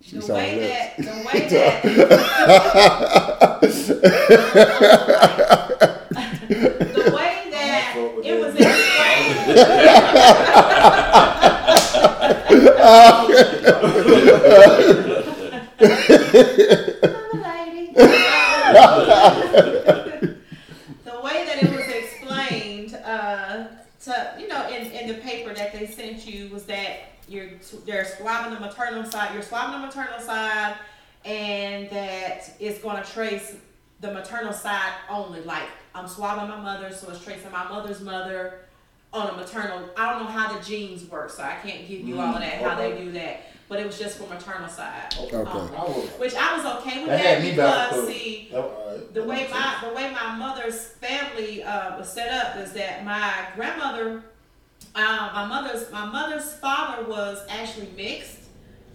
She the sound way lips. that, the way that, the way that it was explained. the way that it was explained uh, to you know in, in the paper that they sent you was that you're they're swabbing the maternal swabbing the maternal side and that it's going to trace the maternal side only. Like i'm swabbing my mother so it's tracing my mother's mother on a maternal i don't know how the genes work so i can't give you all of that how they do that but it was just for maternal side. Okay. Um, I which i was okay with That that, had me because see that- alright. the way my the way my mother's family uh, was set up is that my grandmother, uh, my mother's my mother's father was actually mixed,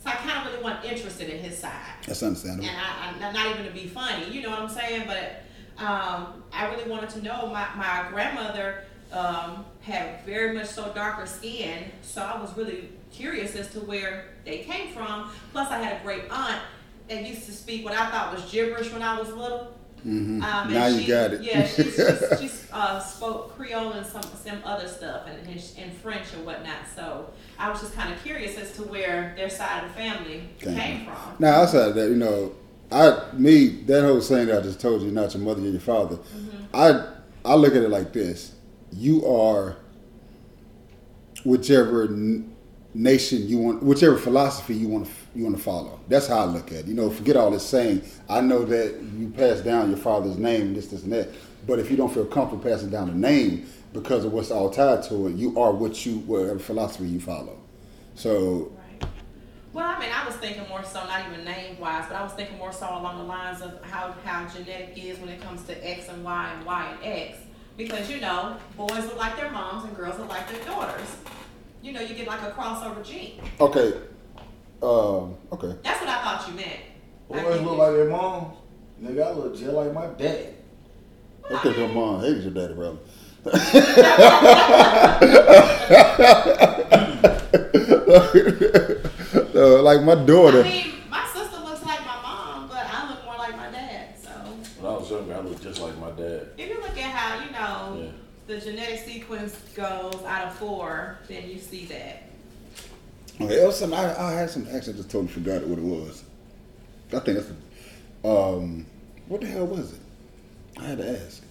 so I kind of really wasn't interested in his side, That's understandable. and I, I not even to be funny, you know what I'm saying? But um, I really wanted to know my my grandmother um, had very much so darker skin, so I was really curious as to where they came from. Plus, I had a great aunt that used to speak what I thought was gibberish when I was little. Hmm Um, now you got it. Yeah, she, she, she uh, spoke Creole and some some other stuff and, and, and French and whatnot. So I was just kind of curious as to where their side of the family Came came from. Now outside of that, you know, I me that whole saying that I just told you, not your mother, you're your father. I I look at it like this: you are whichever nation you want, whichever philosophy you want to you want to follow. That's how I look at it. You know, forget all this saying. I know that you pass down your father's name, this, this, and that. But if you don't feel comfortable passing down the name because of what's all tied to it, you are what you whatever philosophy you follow. So Right. Well, I mean, I was thinking more so, not even name wise, but I was thinking more so along the lines of how, how genetic is when it comes to X and Y and Y and X. Because, you know, boys look like their moms and girls look like their daughters. You know, you get like a crossover gene. okay, um, okay. That's what I thought you meant. I Boys look like their mom. Nigga, I look just like my dad. That's because your mom hated your daddy, brother. Uh, like my daughter. I mean, my sister looks like my mom, but I look more like my dad. So When I was younger, I looked just like my dad. if you look at how, you know, Yeah. the genetic sequence goes out of four, then you see that. It was something I, I had some. Actually, I just totally forgot what it was. I think that's. Um, what the hell was it? I had to ask.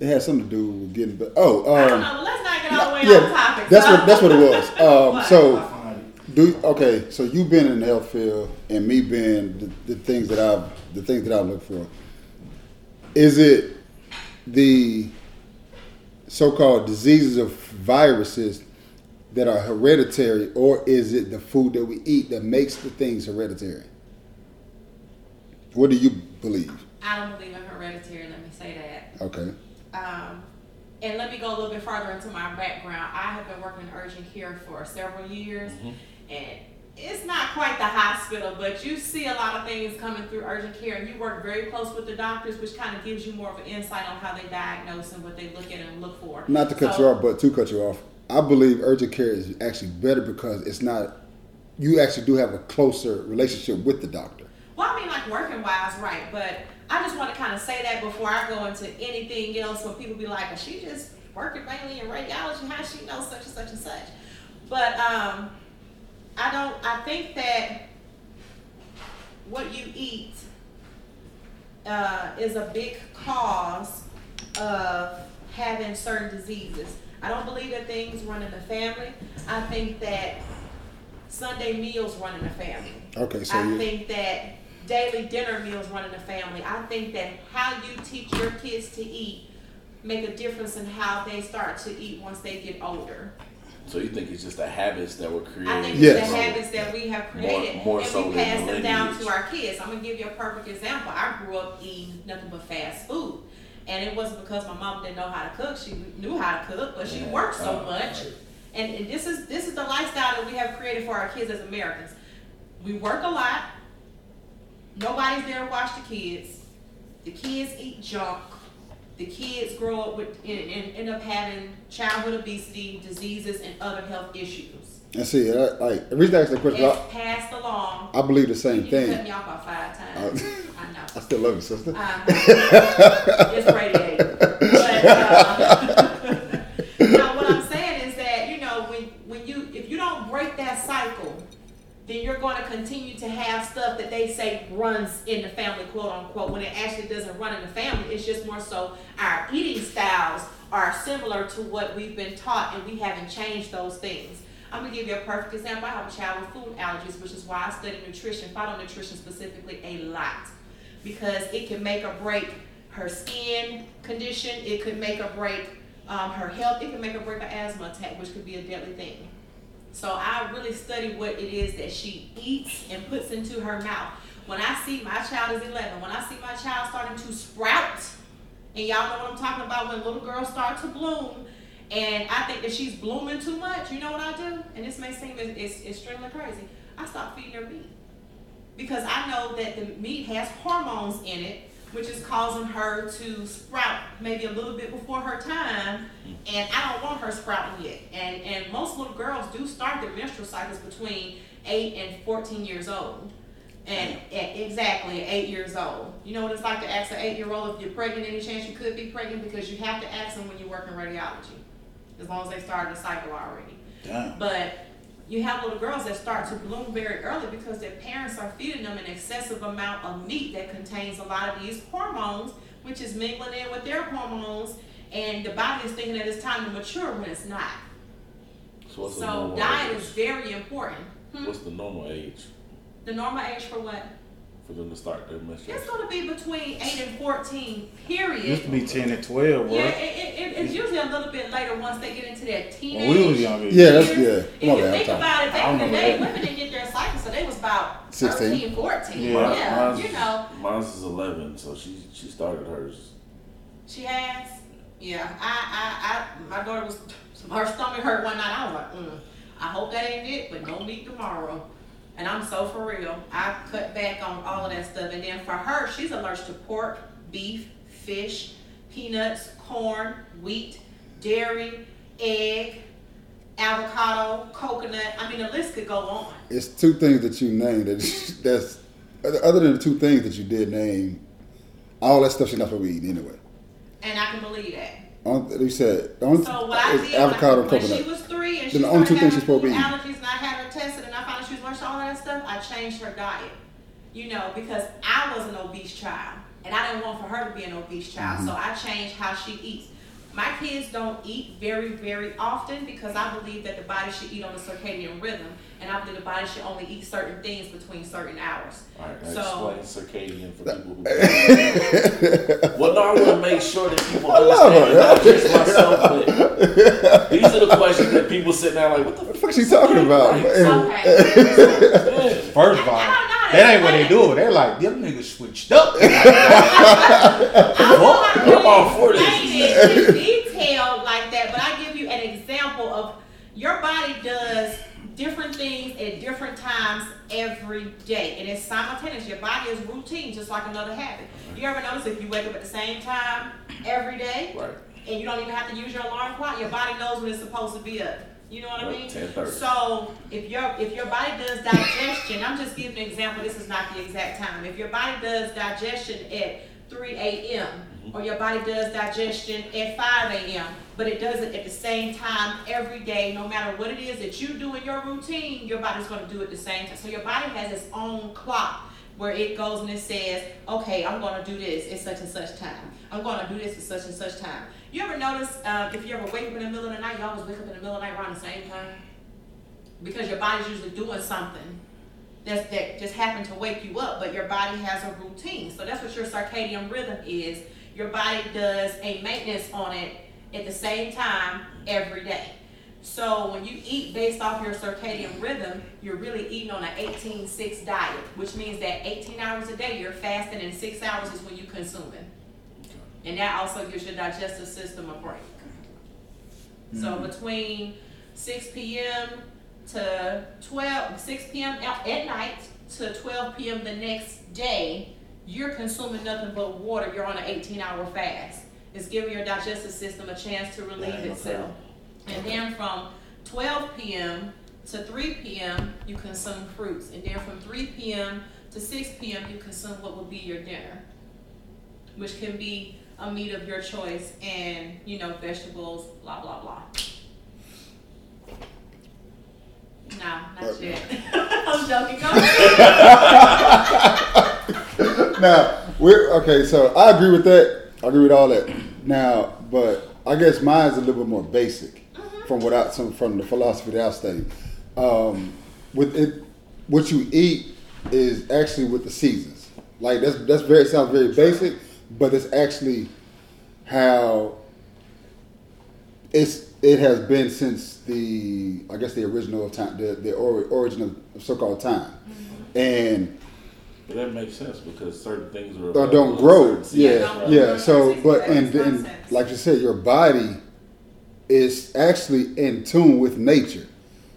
It had something to do with getting. But oh, um, know, let's not get all the way yeah, topic. that's so- what that's what it was. Um, What? so I find it. Do okay, so you've been in the health field, and me being the, the things that I've the things that I look for. Is it the so-called diseases of viruses that are hereditary, or is it the food that we eat that makes the things hereditary? What do you believe? I don't believe in hereditary. Let me say that. Okay, Um, and let me go a little bit further into my background. I have been working in urgent care for several years, and it's not quite the hospital, but you see a lot of things coming through urgent care, and you work very close with the doctors, which kind of gives you more of an insight on how they diagnose and what they look at and look for. not to cut So- you off, but to cut you off, I believe urgent care is actually better because it's not. You actually do have a closer relationship with the doctor. Well, I mean, like working wise, right? But I just want to kind of say that before I go into anything else, when people be like, "Well, she just working mainly in radiology. How she know such and such and such?" But um, I don't. I think that what you eat uh, is a big cause of having certain diseases. I don't believe that things run in the family. I think that Sunday meals run in the family. Okay, so I you, think that daily dinner meals run in the family. I think that how you teach your kids to eat make a difference in how they start to eat once they get older. So you think it's just the habits that were created? I think Yes. it's the habits that we have created more and so we than pass the them down lineage. to our kids. I'm gonna give you a perfect example. I grew up eating nothing but fast food. And it wasn't because my mom didn't know how to cook. She knew how to cook, but she Yeah. worked so much. And, and this is this is the lifestyle that we have created for our kids as Americans. We work a lot. Nobody's there to watch the kids. The kids eat junk. The kids grow up with and, and end up having childhood obesity, diseases, and other health issues. And see, I, like the reason I asked that question, It's I, passed along. I believe the same you cut thing. me off about five times. I know. I still love you, sister. Uh, it's radiating. But uh, now what I'm saying is that you know when when you if you don't break that cycle, then you're going to continue to have stuff that they say runs in the family, quote unquote, when it actually doesn't run in the family. It's just more so our eating styles are similar to what we've been taught, and we haven't changed those things. I'm gonna give you a perfect example. I have a child with food allergies, which is why I study nutrition, phytonutrition specifically, a lot because it can make or break her skin condition. It could make or break um, her health. It can make or break an asthma attack, which could be a deadly thing. So I really study what it is that she eats and puts into her mouth. When I see my child is 11, when I see my child starting to sprout, and y'all know what I'm talking about when little girls start to bloom, and I think that she's blooming too much, you know what I do? And this may seem it's, it's extremely crazy. I stop feeding her meat because I know that the meat has hormones in it, which is causing her to sprout maybe a little bit before her time, mm-hmm. and I don't want her sprouting yet. And and most little girls do start their menstrual cycles between eight and fourteen years old. And at exactly eight years old. You know what it's like to ask an eight year old if you're pregnant, any chance you could be pregnant, because you have to ask them when you work in radiology. As long as they started the cycle already. Damn. But you have little girls that start to bloom very early because their parents are feeding them an excessive amount of meat that contains a lot of these hormones, which is mingling in with their hormones, and the body is thinking that it's time to mature when it's not. So So diet age? is very important. Hmm? What's the normal age The normal age for what? For them to start their It's gonna be between eight and fourteen, It period. used to be ten and twelve, bro. Yeah, it, it, it, it's usually a little bit later once they get into that teenage. When we was younger. Yeah, that's yeah. If Come you on, man. think I'm about it, I back in the remember day, that. women didn't get their cycle, so they was about 16. 13, 14. Yeah. Mine- Yeah, mine's- you know, Mine's is eleven, so she she started hers. she has. Yeah, I, I, I, my daughter was, her stomach hurt one night. I was like, mm, I hope that ain't it, but no meat tomorrow. And I'm so for real. I cut back on all of that stuff. And then for her, she's allergic to pork, beef, fish, peanuts, corn, wheat, dairy, egg, avocado, coconut. I mean, the list could go on. It's two things that you named that that's other than the two things that you did name. All that stuff she's not supposed to eat anyway. And I can believe that. Only- You said So what I did avocado and when, when coconut. she was three and Then the only two things she's supposed to be allergies and had her tested and I found out she was allergic to all that stuff, I changed her diet. You know, because I was an obese child and I didn't want for her to be an obese child. Mm-hmm. So I changed how she eats. My kids don't eat very, very often because I believe that the body should eat on a circadian rhythm and I believe the body should only eat certain things between certain hours. All right, So- explain circadian for people who. well, no, I want to make sure that people love understand, her. not just myself, but these are the questions that people sit down like, what the What the fuck she talking about? Right. Okay. First of all, I don't know. That ain't what they do. They're like, them niggas switched up. I'm all for this. explain detail like that, but I give you an example of your body does different things at different times every day, and it's simultaneous. Your body is routine, just like another habit. You ever notice if you wake up at the same time every day, Right. and you don't even have to use your alarm clock, your body knows when it's supposed to be up. You know what I mean? 10:30. So if your if your body does digestion, I'm just giving an example. This is not the exact time. If your body does digestion at 3 a.m. Mm-hmm. or your body does digestion at 5 a.m., but it does it at the same time every day, no matter what it is that you do in your routine, your body's going to do it the same time. So your body has its own clock where it goes and it says, okay, I'm going to do this at such and such time. I'm going to do this at such and such time. You ever notice uh, if you ever wake up in the middle of the night, you always wake up in the middle of the night around the same time? Because your body's usually doing something that's, that just happened to wake you up, but your body has a routine. So that's what your circadian rhythm is. Your body does a maintenance on it at the same time every day. So when you eat based off your circadian rhythm, you're really eating on an 18-6 diet, which means that 18 hours a day you're fasting and six hours is when you consuming. And that also gives your digestive system a break. So between 6 p.m. to 12, 6 p.m. at night to 12 p.m. the next day, you're consuming nothing but water. You're on an 18-hour fast. It's giving your digestive system a chance to relieve Yeah, okay. itself. And then from 12 p.m. to 3 p.m., you consume fruits. And then from 3 p.m. to 6 p.m., you consume what will be your dinner, which can be a meat of your choice and, you know, vegetables, blah, blah, blah. No, not yet. I'm joking. Go ahead. now we're okay. So I agree with that. I agree with all that. Now, but I guess mine's a little bit more basic from what I, some from the philosophy that I study. Um, with it, what you eat is actually with the seasons. Like that's that's very sounds very basic, but it's actually how it's it has been since the I guess the original of time the the or, origin of so-called time, and But that makes sense because certain things are don't grow. certain Yeah, seasons, don't right? yeah. So, but That and then, like you said, your body is actually in tune with nature.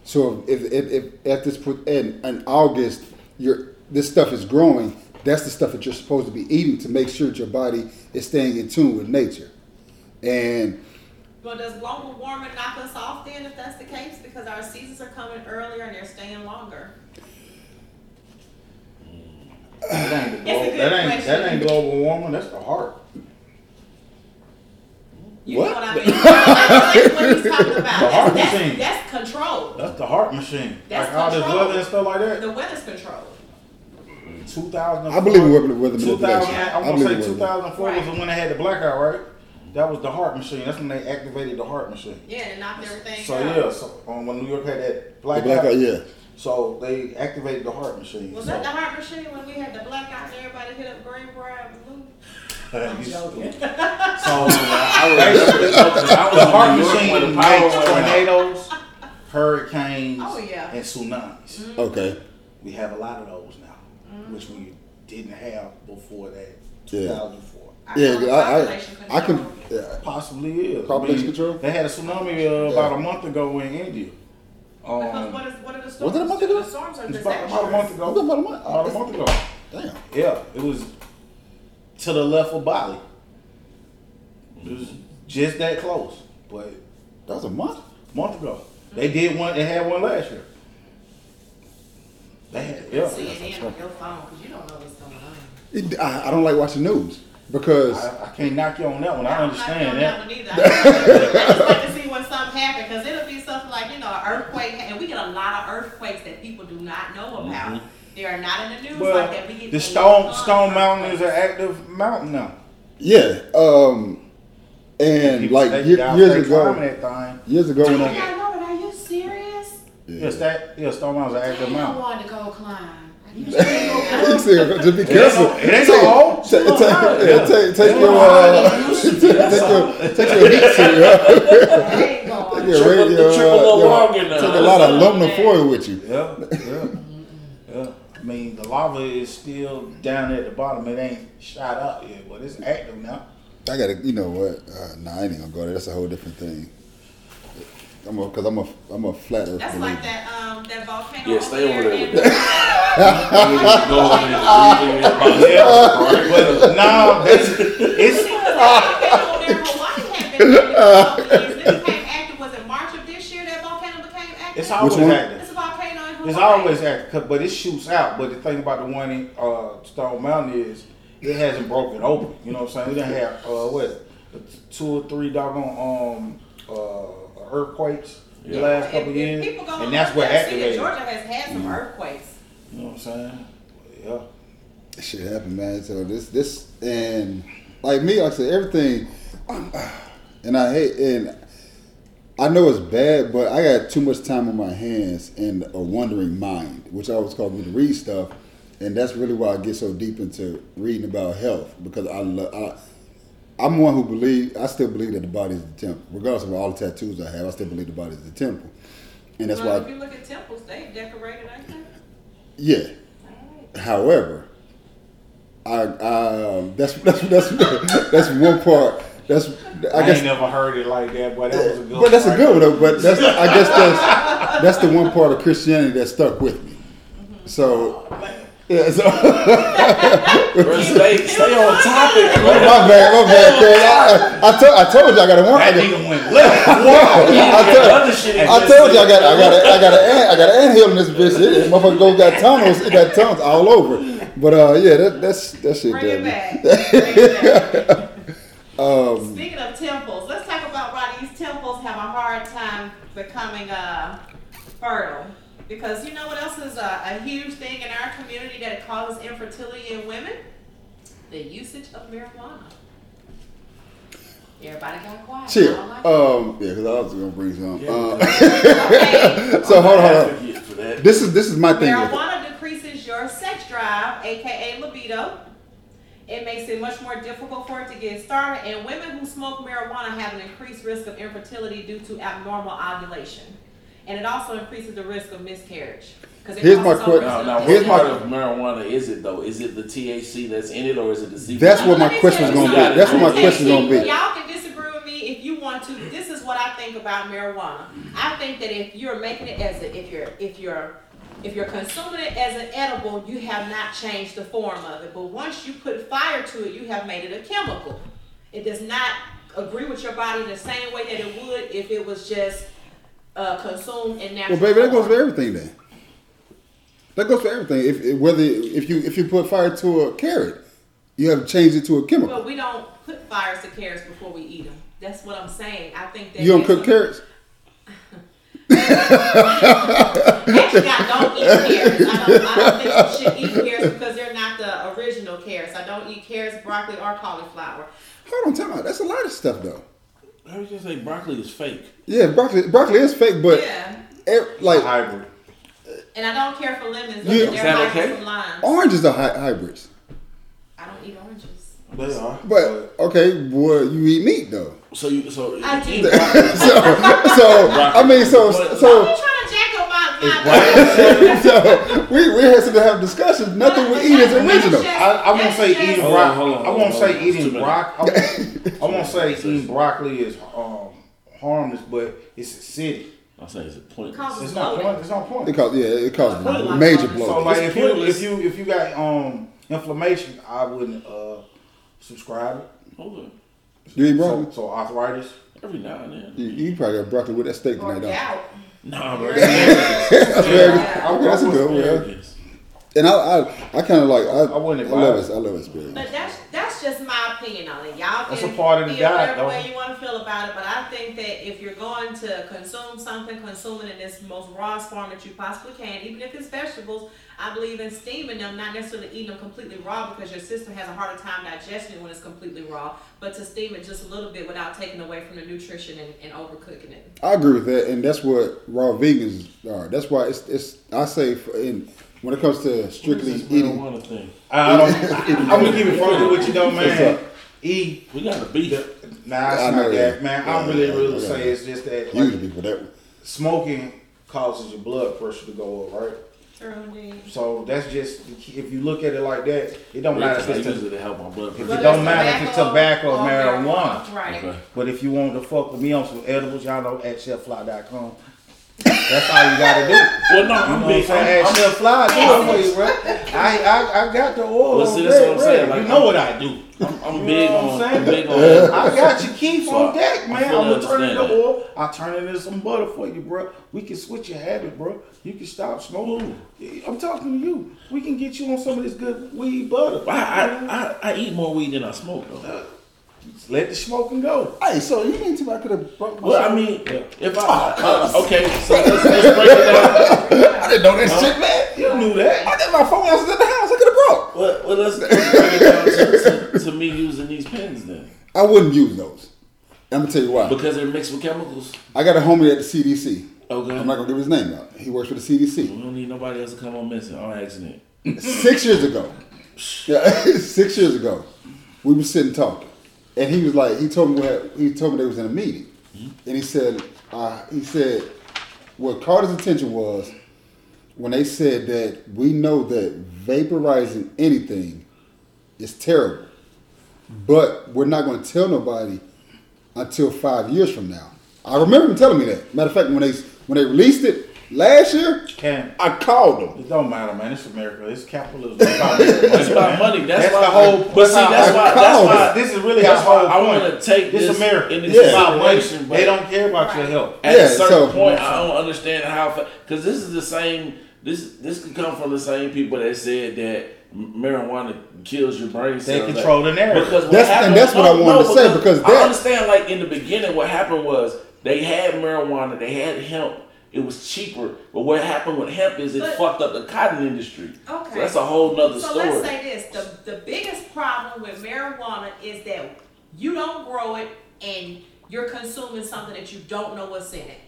So if if, if at this point in, in August, your this stuff is growing, that's the stuff that you're supposed to be eating to make sure that your body is staying in tune with nature. And Well, does global warming knock us off then if that's the case? Because our seasons are coming earlier and they're staying longer. That ain't, the glo- that ain't that ain't global warming. That's the HAARP. You What? know what I mean? That's what he's talking about. The HAARP That's, machine. that's, that's control. That's the HAARP machine. That's like all this control. weather and stuff like that. The weather's controlled. 2004. I believe in weather, weather 2000. manipulation. I'm I gonna say in weather. 2004 was Right. when they had the blackout, right? That was the HAARP machine. That's when they activated the HAARP machine. Yeah, and knocked everything So out. yeah, so um, when New York had that The blackout, blackout, yeah. so they activated the HAARP machine. Was so, that the HAARP machine when we had the blackout and everybody hit up Greenbrier and Blue? I'm joking. So I was, I was the HAARP New York when machine the power makes went out. tornadoes, hurricanes, Oh, yeah. and tsunamis. Okay. We have a lot of those now, which we didn't have before that. Yeah. 2004. Yeah, I, I, population I can. Yeah. Possibly is. Population I mean, control? They had a tsunami uh, about a month ago in India. Because Um, what is, what are the storms? Was it a month ago? The storms are it's about, about a month ago. About a month? About a month ago. Damn. Yeah, it was to the left of Bali. It was just that close, but That was a month. a month ago. They did one. They had one last year. They had, yeah. See it in on your phone because you don't know what's going on. It, I, I don't like watching news because I, I can't knock you on that one. I don't like understand doing that. one either. I just, I like to see when something happens because it'll be something like you know an earthquake, and we get a lot of earthquakes that people do not know about. They are not in the news Well, like that. We get the Stone Stone Mountain is an active mountain now. yeah. Um, and People like stay- years ago, that thing. years ago when I serious? Yes, that yeah, Stone Mountain is an active I mountain. want to go climb. You You see, just be It careful. no- it ain't no hole. Take, take, yeah, take, take Yeah. your uh, take, take your take your heat suit. Yeah. I. Your Triple- radio, uh, along your- Take a lot of aluminum foil with you. Yeah, yeah, yeah. I mean, the lava is still down at the bottom. It ain't shot up yet, but it's active now. I gotta, you know what? Uh, nah, I ain't gonna go there. That's a whole different thing. I'm a, cause I'm a, I'm a flat earth That's believer. like that um that volcano. Yeah, stay over there with that. Go over there and breathe in that box. Yeah, but no, that's it's volcano there in Hawaii had active for a couple of years. It became active. Was it March of this year that volcano became active? it's always one? active. It's a volcano in Hawaii. It's always active, 'cause- but it shoots out. But the thing about the one in uh, Stone Mountain is it hasn't broken open. You know what I'm saying? We done have uh, what two or three doggone um uh, earthquakes the last couple if years, people go and that's what the activated. Georgia has had some mm-hmm. earthquakes. You know what I'm saying? Yeah. That shit happened, man. So this, this, and like me, like I said, everything, and I hate, and I know it's bad, but I got too much time on my hands and a wandering mind, which always causes me to read stuff, and that's really why I get so deep into reading about health because I, love. I I'm one who believe I still believe that the body is the temple, regardless of all the tattoos I have. I still believe the body is the temple, and that's well, why, if you look at temples, they decorated, ain't they? yeah. Alright. However, I, I um, that's that's that's that's one part. That's I, I, guess, ain't never heard it like that, but that was a good. but that's a good one though. But that's I guess that's that's the one part of Christianity that stuck with me. So yeah, so Stay, stay on topic. Bro. my bad, my bad, Craig. I, I, told I told you I got to one. I, That got, nigga went left. I, told, Other shit I just you I got I got a, I got an ant, I got an anthill in this bitch. It, motherfucker go got tunnels. It got tunnels all over. But uh, yeah, that that's that shit. Bring it done me. back. Bring it back. Um, Speaking of temples, let's talk about why these temples have a hard time becoming uh, fertile. Because you know what else is a, a huge thing in our community that causes infertility in women? The usage of marijuana. Everybody got quiet. chill. Like. Um, yeah, because I was gonna bring some. Yeah. Uh, Okay. so hold on, hold on. Advocate for that. This is this is my thing. Marijuana decreases your sex drive, aka libido. It makes it much more difficult for it to get started, and women who smoke marijuana have an increased risk of infertility due to abnormal ovulation. And it also increases the risk of miscarriage. 'cause it Here's my causes que- some Now, now, of what Here's my- part of marijuana is it though? Is it the THC that's in it, or is it the CBD? That's what my Let me question's gonna be. That's what my Okay, question's see, gonna be. Y'all can disagree with me if you want to. This is what I think about marijuana. I think that if you're making it as a, if you're if you're if you're consuming it as an edible, you have not changed the form of it. But once you put fire to it, you have made it a chemical. It does not agree with your body the same way that it would if it was just uh, consumed in Well, natural. baby, that goes for everything then. That goes for everything. If if- whether if you if you put fire to a carrot, you have changed it to a chemical. But we don't put fires to carrots before we eat them. That's what I'm saying. I think that You don't cook a- carrots? Actually, I don't eat carrots. I don't, I don't think you should eat carrots because they're not the original carrots. I don't eat carrots, broccoli or cauliflower. Hold on, time out. That's a lot of stuff though. I was gonna say broccoli is fake. Yeah, broccoli broccoli is fake, but Yeah. ev- like hybrid. And I don't care for lemons. You- but Is they're that like okay? limes. oranges are hy- hybrids. I don't eat oranges. They are. But okay, well, you eat meat though. So you so I do. So, so I mean, so I'm so so we we had to have discussions. Nothing we eat is original. I, I won't say That's eating just- Hold on, broccoli. hold on, I won't say eating broccoli. I won't say eating broccoli is um, harmless, but it's acidic. I'm saying it's a point. It's not bloating. point. It's not point. It causes yeah, it causes Bloating. major So, So like if you if you if you got um inflammation, I wouldn't uh subscribe Hold on. you eat broccoli? So, so arthritis. Every now and then. You, you probably got broccoli with that steak Or tonight, though. gout. Nah, bro. That's very good. Yeah. Okay, that's a good one. Yeah. And I, I, I kind of like I, I I love advise it. I love asparagus. But that's that's just my opinion on it. Y'all That's can a part of the feel diet, whatever though. way you want to feel about it. But I think that if you're going to consume something, consume it in its most rawest form that you possibly can, even if it's vegetables. I believe in steaming them, not necessarily eating them completely raw because your system has a harder time digesting it when it's completely raw. But to steam it just a little bit without taking away from the nutrition and, and overcooking it. I agree with that, and that's what raw vegans are. That's why it's it's. I say for, in when it comes to strictly This eating. marijuana thing. I don't. I'm gonna keep it funky with you though, What's man. up? E. We got a beef. Nah, it's I know not that. that, man. Yeah, I'm really, yeah, really yeah. say it's just that like, Usually for that. smoking causes your blood pressure to go up, right? So that's just if you look at it like that, it don't matter if I it's use to, it to help my blood pressure. It don't it's matter if it's tobacco or marijuana. Right. Okay. But if you want to fuck with me on some edibles, y'all know at cheffly.com. That's all you gotta do. Well, no, I'm what I'm? I'm, Chef Fly, do it for you, bro. I, I, I got the oil. Well, see, that's what I'm saying, like, you know I'm- what I do. I'm, I'm big on. I'm I'm big on. I got your keys So, on deck, man. I'm gonna turn it understand to oil. I'll turn it into some butter for you, bro. We can switch your habit, bro. You can stop smoking. I'm talking to you. We can get you on some of this good weed butter. I, I, I, I eat more weed than I smoke though. Let the smoking go. Hey, so you mean to I could have broke my Well, I mean, if I uh, okay, so let's, let's break it down. I didn't know that shit, man. You knew that. I got my phone ounces in the house. I could have broke. Well, well let's, let's break it down to, to, to me using these pens then, I wouldn't use those. I'm gonna tell you why. because they're mixed with chemicals. I got a homie at the CDC. Okay. I'm not gonna give his name out. He works for the CDC. We don't need nobody else to come on missing on accident. six years ago. Yeah, six years ago, we were sitting talking, and he was like, he told me what he told me they was in a meeting, and he said, uh, he said, what caught his attention was when they said that we know that vaporizing anything is terrible, but we're not going to tell nobody until five years from now. I remember him telling me that. Matter of fact, when they when they released it last year, Can I called him. it don't matter, man. It's America. It's capitalism. It's about money, It's about money. That's, That's why. the whole- But see, that's I why. That's it. why. This is really That's our why whole I point. want to take This this America. into It's about money. consideration. but They don't care about your Right. health. At Yeah, a certain so- point, I don't understand how because this is the same. This this could come from the same people that said that marijuana kills your brain They cells. control the narrative. Because what That's- and that's what I wanted to say, because I that- understand. Like in the beginning, what happened was they had marijuana, they had hemp. It was cheaper, but what happened with hemp is it But- fucked up the cotton industry. Okay. So that's a whole nother So story. So let's say this: the the biggest problem with marijuana is that you don't grow it and you're consuming something that you don't know what's in it.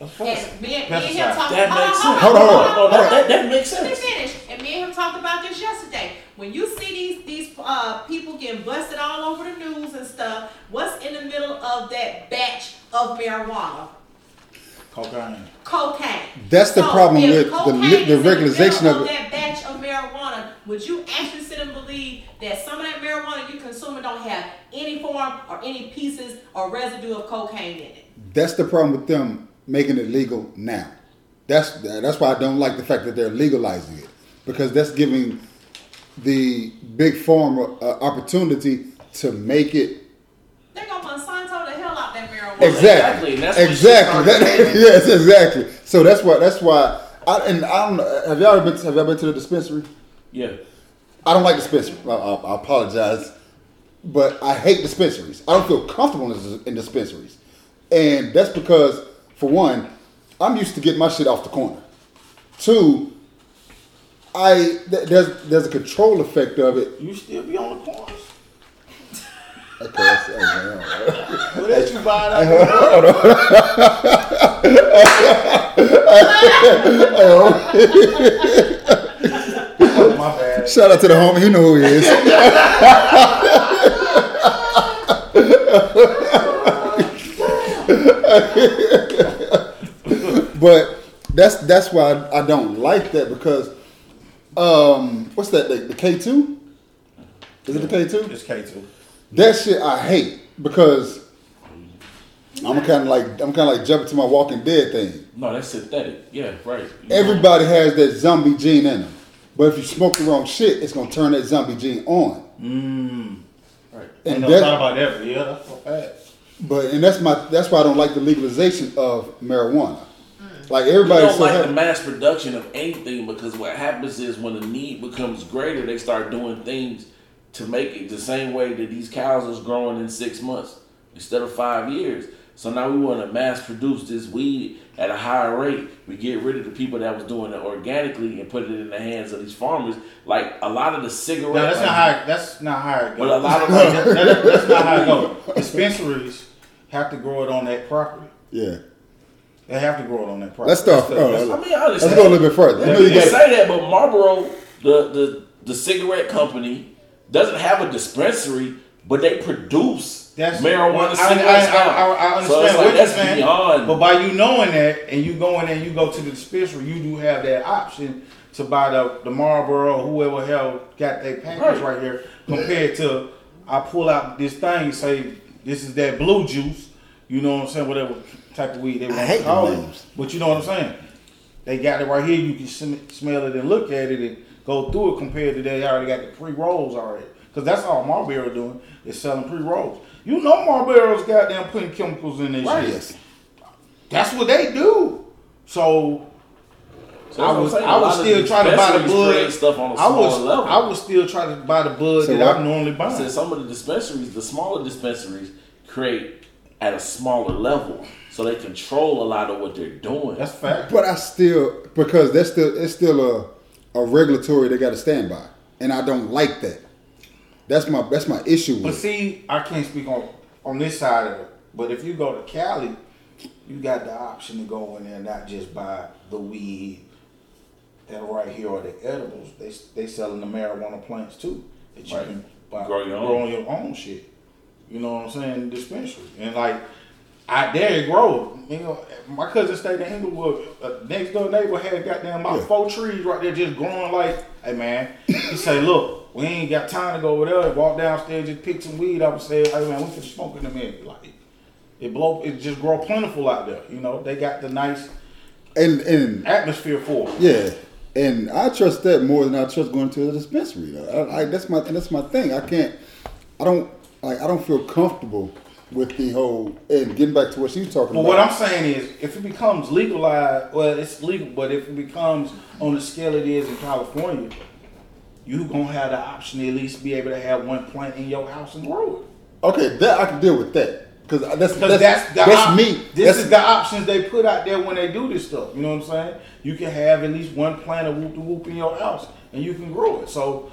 Of course. And me, and- me and him Pesticide. talked. that hold on, makes sense. Hold on, hold on, hold that, on. that, that makes Let me sense. finish. And me and him talked about this yesterday. When you see these these uh, people getting busted all over the news and stuff, what's in the middle of that batch of marijuana? Cocaine. Cocaine. That's the problem with the cocaine li- the regularization middle of it. that batch of marijuana, would you actually sit and believe that some of that marijuana you consuming don't have any form or any pieces or residue of cocaine in it? That's the problem with them making it legal now. That's that's why I don't like the fact that they're legalizing it because that's giving the big pharma uh, opportunity to make it They're gonna Monsanto the hell Exactly, exactly exactly That- yes exactly. So that's why that's why I and I don't know. Have y'all been have y'all been to the dispensary? Yeah. I don't like dispensary. I, I, I apologize, but I hate dispensaries. I don't feel comfortable in, in dispensaries, and that's because, for one, I'm used to getting my shit off the corner. Two, I th- there's there's a control effect of it. You still be on the corners? Okay, that's, okay, all right. Well, let you buy it out. Oh, my bad. Shout out to the homie. He know who he is. but that's that's why I, I don't like that because um what's that the, the K two? Is it the K two? It's K two. That shit I hate because I'm kind of like I'm kind of like jumping to my Walking Dead thing. No, that's synthetic. Yeah, right. Everybody has that zombie gene in them, but if you smoke the wrong shit, it's gonna turn that zombie gene on. Mm. Right. And no that- about that, but yeah, that's a fact. But and that's my that's why I don't like the legalization of marijuana. Mm. Like You everybody don't so like the mass production of anything because what happens is when the need becomes greater, they start doing things to make it the same way that these cows is growing in six months instead of five years. So now we want to mass produce this weed at a higher rate. We get rid of the people that was doing it organically and put it in the hands of these farmers. Like a lot of the cigarette. No, that's not how. That's not how it But a lot of That- that- that's not how it goes. Dispensaries have to grow it on that property. Yeah. They have to grow it on that property. Let's start. That's the- oh, that's- I mean, I let's go a little bit further. I know You you can got say that, but Marlboro, the, the the cigarette company, doesn't have a dispensary, but they produce That's marijuana I, I, cigarettes. I, I, now. I understand so it's what like you're saying, beyond. but by you knowing that and you go in there, you go to the dispensary, you do have that option to buy the the Marlboro, or whoever hell got their package Right. right here, compared to I pull out this thing, say this is that blue juice, you know what I'm saying, whatever type of weed they want hate to call the it, but you know what I'm saying. They got it right here. You can sm- smell it and look at it and go through it compared to they already got the pre rolls already. Because that's all Marlboro doing is selling pre rolls. You know Marlboro's goddamn putting chemicals in this Right. shit. yes. That's what they do. So So I was I'm saying. I A was still trying to buy the bud. stuff on a I was smaller level. I was still trying to buy the bud So that what- I'm normally I said buying. some of the dispensaries, the smaller dispensaries, create at a smaller level, so they control a lot of what they're doing. That's fact. But I still because that's still it's still a a regulatory they got to stand by, and I don't like that. That's my that's my issue But with. it. see, I can't speak on on this side of it. But if you go to Cali, you got the option to go in there and not just buy the weed that right here or the edibles. They they selling the marijuana plants too that you Right. can buy, Grow your grow own. on your own shit. You know what I'm saying? Dispensary and like. I dare it grow. You know, my cousin stayed in Inglewood. Uh, next door neighbor had goddamn about Yeah. four trees right there just growing like, hey man. He say, look, we ain't got time to go over there. Walk downstairs, just pick some weed up and say, hey man, we can smoke in a minute. Like, it blow, it just grow plentiful out there. You know, they got the nice And and atmosphere for it. yeah, and I trust that more than I trust going to a dispensary. I, I, that's my that's my thing. I can't. I don't like. I don't feel comfortable with the whole. And getting back to what she was talking But about. what I'm saying is, if it becomes legalized, well, it's legal. But if it becomes on the scale it is in California, you gonna have the option to at least be able to have one plant in your house and grow it. okay, that I can deal with that because that's Because that's that's, the op- me. This that's is the options they put out there when they do this stuff. You know what I'm saying? You can have at least one plant of whoop de whoop in your house, and you can grow it. So,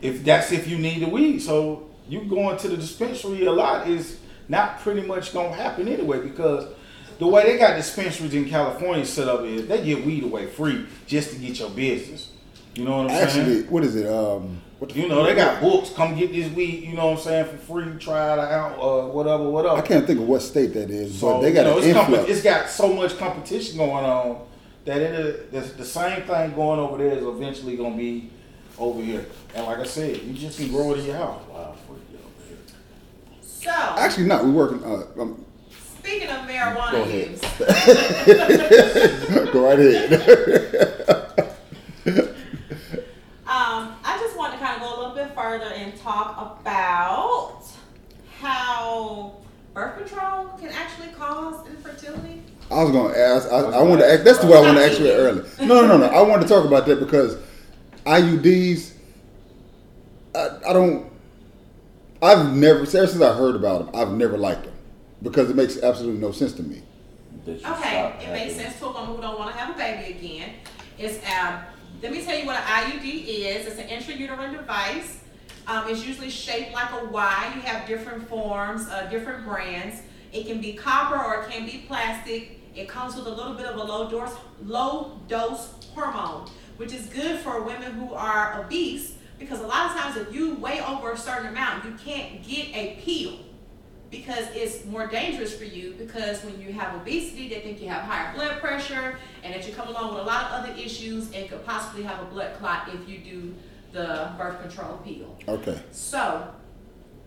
if that's if you need the weed, so you going to the dispensary a lot is not pretty much gonna happen anyway because the way they got dispensaries in California set up is they give weed away free just to get your business. You know what I'm saying? actually what is it? Um, what You know, they got books. Come get this weed, you know what I'm saying, for free. Try it out, uh, whatever, whatever. I can't think of what state that is, So, but they got you know, an it's, compe- it's got so much competition going on that it is, the, the same thing going over there is eventually going to be over here. And like I said, you just can grow it in your house. Wow, before you get over here. So, Actually, not. We're working. Uh, um, speaking of marijuana Go ahead. use, go right ahead. um, I just want to kind of go a little bit further and talk about how birth control can actually cause infertility. I was gonna ask. I, I wanted to ask. That's the way I wanted to ask you earlier. No, no, no, no. I wanted to talk about that because IUDs. I, I don't. I've never, ever since I heard about them, I've never liked them because it makes absolutely no sense to me. Okay, stop it makes sense to a woman who don't want to have a baby again. It's um, let me tell you what an IUD is. It's an intrauterine device. Um, it's usually shaped like a Y. You have different forms, uh, different brands. It can be copper or it can be plastic. It comes with a little bit of a low dose, low dose hormone, which is good for women who are obese because a lot of times if you weigh over a certain amount, you can't get a pill because it's more dangerous for you because when you have obesity, they think you have higher blood pressure and that you come along with a lot of other issues and could possibly have a blood clot if you do the birth control pill. Okay. So,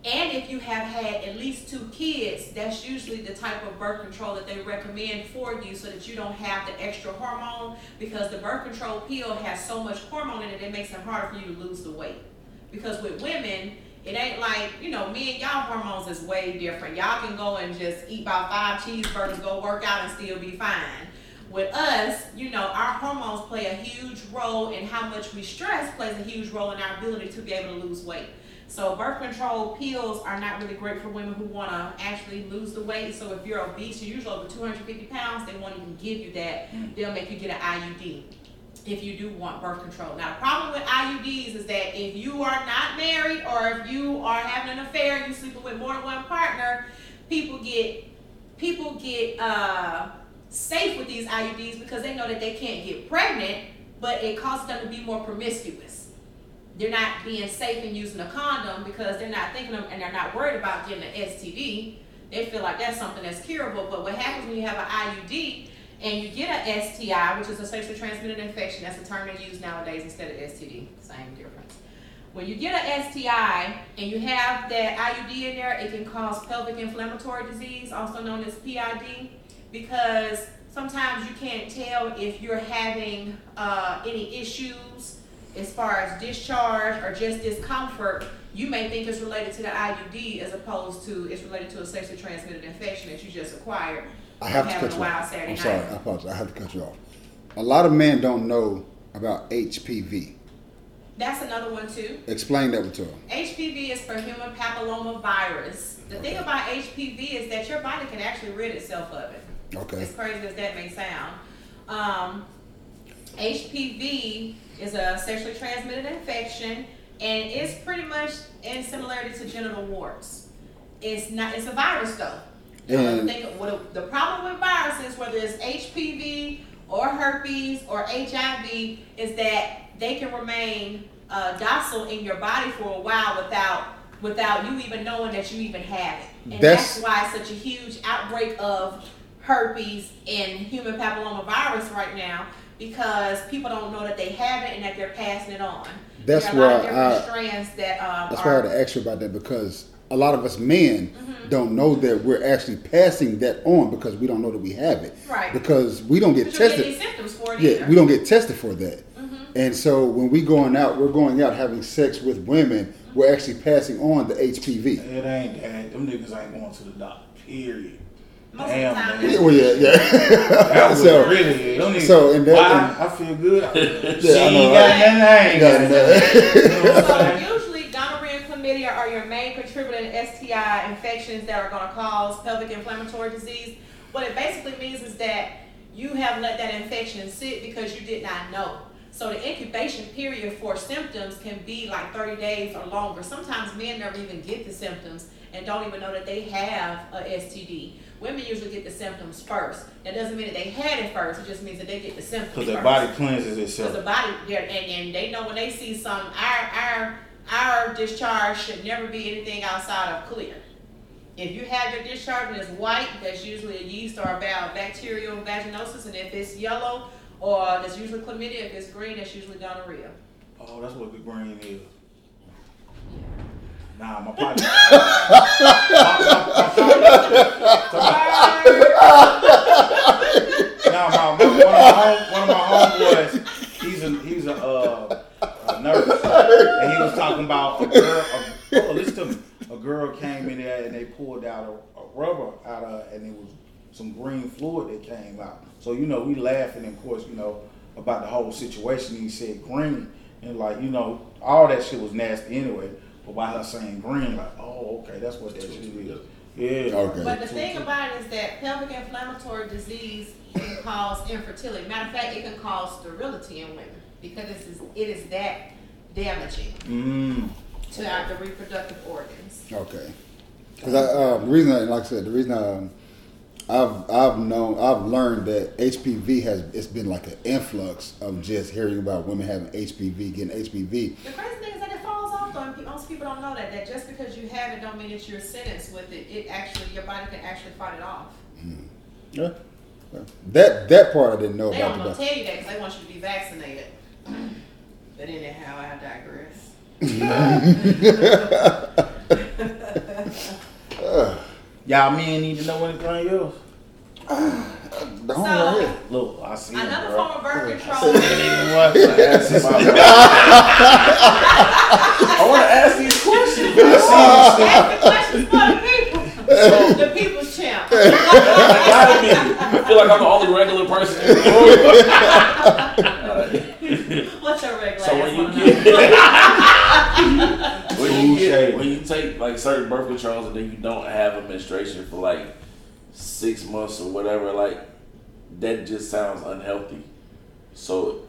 and if you have had at least two kids, that's usually the type of birth control that they recommend for you so that you don't have the extra hormone because the birth control pill has so much hormone in it, it makes it harder for you to lose the weight. Because with women, it ain't like, you know, me and y'all hormones is way different. Y'all can go and just eat about five cheeseburgers, go work out, and still be fine. With us, you know, our hormones play a huge role in how much we stress plays a huge role in our ability to be able to lose weight. So birth control pills are not really great for women who want to actually lose the weight. So if you're obese, you're usually over 250 pounds, they won't even give you that. They'll make you get an IUD if you do want birth control. Now, the problem with IUDs is that if you are not married or if you are having an affair, you're sleeping with more than one partner, people get people get uh, safe with these IUDs because they know that they can't get pregnant, but it causes them to be more promiscuous. They're not being safe in using a condom because they're not thinking of, and they're not worried about getting an STD. They feel like that's something that's curable. But what happens when you have an IUD and you get an STI, which is a sexually transmitted infection, that's a term they use nowadays instead of STD, same difference. When you get an STI and you have that IUD in there, it can cause pelvic inflammatory disease, also known as PID, because sometimes you can't tell if you're having uh, any issues as far as discharge or just discomfort. You may think it's related to the IUD as opposed to it's related to a sexually transmitted infection that you just acquired. I have to cut you off. Saturday I'm night. sorry. I apologize. I have to cut you off. A lot of men don't know about HPV. That's another one too. Explain that one to them. HPV is for human papilloma virus. The thing about HPV is that your body can actually rid itself of it. Okay. As crazy as that may sound. Um, HPV is a sexually transmitted infection and it's pretty much in similarity to genital warts. It's not it's a virus though. And- think what the problem with viruses, whether it's HPV or herpes or HIV, is that they can remain uh, docile in your body for a while without without you even knowing that you even have it. And That's- that's, why it's such a huge outbreak of herpes and human papilloma virus right now because people don't know that they have it and that they're passing it on. That's there are a lot of why I- strands that um, That's why I had to ask you about that because a lot of us men Mm-hmm. don't know that we're actually passing that on because we don't know that we have it. Right. Because we don't get But you don't get tested. any symptoms for it Yeah, either. we don't get tested for that. Mm-hmm. And so when we going out, we're going out having sex with women. We're actually passing on the HPV. It ain't that. Them niggas ain't going to the doctor. Period. Most Damn, time, man. Yeah, well, yeah, yeah. That was So- really them niggas. so, and that- why? I feel good. she Yeah, I know, got right? nothing. Got nothing. You know what I'm saying? So usually gonorrhea and chlamydia are your main contributing STI infections that are going to cause pelvic inflammatory disease. What it basically means is that you have let that infection sit because you did not know. So the incubation period for symptoms can be like 30 days or longer. Sometimes men never even get the symptoms and don't even know that they have a STD. Women usually get the symptoms first. That doesn't mean that they had it first. It just means that they get the symptoms Because their body cleanses itself. Because the body, and, and they know when they see some, our, our, our discharge should never be anything outside of clear. If you have your discharge and it's white, that's usually a yeast or a ba- bacterial vaginosis, and if it's yellow, or that's usually chlamydia, if it's green, that's usually gonorrhea. Oh, that's what the green is. Nah, my partner. Nah, my, my, one, of my home, one of my homeboys, he's a he's a, uh, a nurse, and he was talking about a girl. A, oh, listen to me. A girl came in there and they pulled out a, a rubber out of, and it was some green fluid that came out. So you know, we laughing, of course, you know, about the whole situation. He said green, and like you know, all that shit was nasty anyway. But by her saying green, like, oh, okay, that's what that shit is. Yeah. Okay. But the thing about it is that pelvic inflammatory disease can cause infertility. Matter of fact, it can cause sterility in women because it is, it is that damaging. Mm. to our, the reproductive organs. Okay. Because I, um, the reason, I, like I said, the reason um, I've I've known I've learned that HPV has it's been like an influx of just hearing about women having HPV, getting HPV. The crazy thing is that it falls though, and pe- most people don't know that, that just because you have it don't mean that you're sentenced with it. It actually, your body can actually fight it off. Yeah. Yeah. That that part I didn't know They don't about. want The, to tell you that because they want you to be vaccinated. But anyhow, I digress. Y'all men need to know anything else. the home So- right here. Look, I see him, Another bro. form of birth control. What? Ask him about- I want to ask these questions. Ask the questions for the people. the people's champ. I gotta be. I feel like I'm the only regular person in the room. What's your regular So when you get when you get when you take like certain birth controls and then you don't have a menstruation for like six months or whatever, like that just sounds unhealthy. So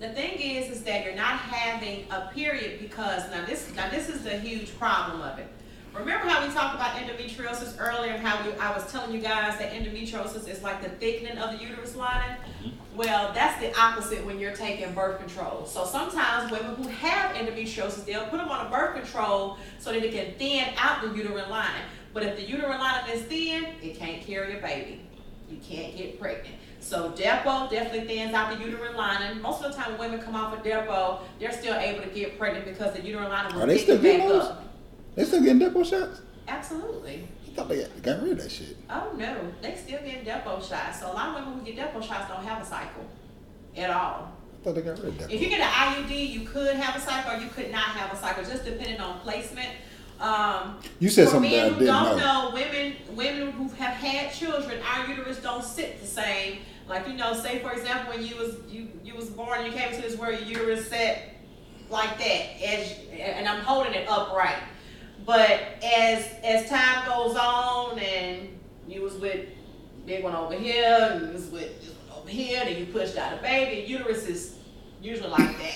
The thing is, is that you're not having a period because now this now this is the huge problem of it. Remember how we talked about endometriosis earlier and how we, I was telling you guys that endometriosis is like the thickening of the uterus lining? Mm-hmm. Well, that's the opposite when you're taking birth control. So sometimes women who have endometriosis, they'll put them on a birth control so that it can thin out the uterine lining. But if the uterine lining is thin, it can't carry a baby. You can't get pregnant. So Depo definitely thins out the uterine lining. Most of the time when women come off of Depo, they're still able to get pregnant because the uterine lining will Are they still getting back those? up. They still getting depo shots. Absolutely. I thought they got, rid of that shit. Oh no, they still getting Depo shots. So a lot of women who get Depo shots don't have a cycle at all. I thought they got rid of that. If you get an IUD, you could have a cycle or you could not have a cycle, just depending on placement. Um, You said for something men that I who didn't don't know. know, women women who have had children, our uterus don't sit the same. Like you know, say for example, when you was you you was born and you came into this world, your uterus sat like that, as and I'm holding it upright. But as as time goes on and you was with big one over here, and you was with this one over here, then you pushed out a baby, uterus is usually like that.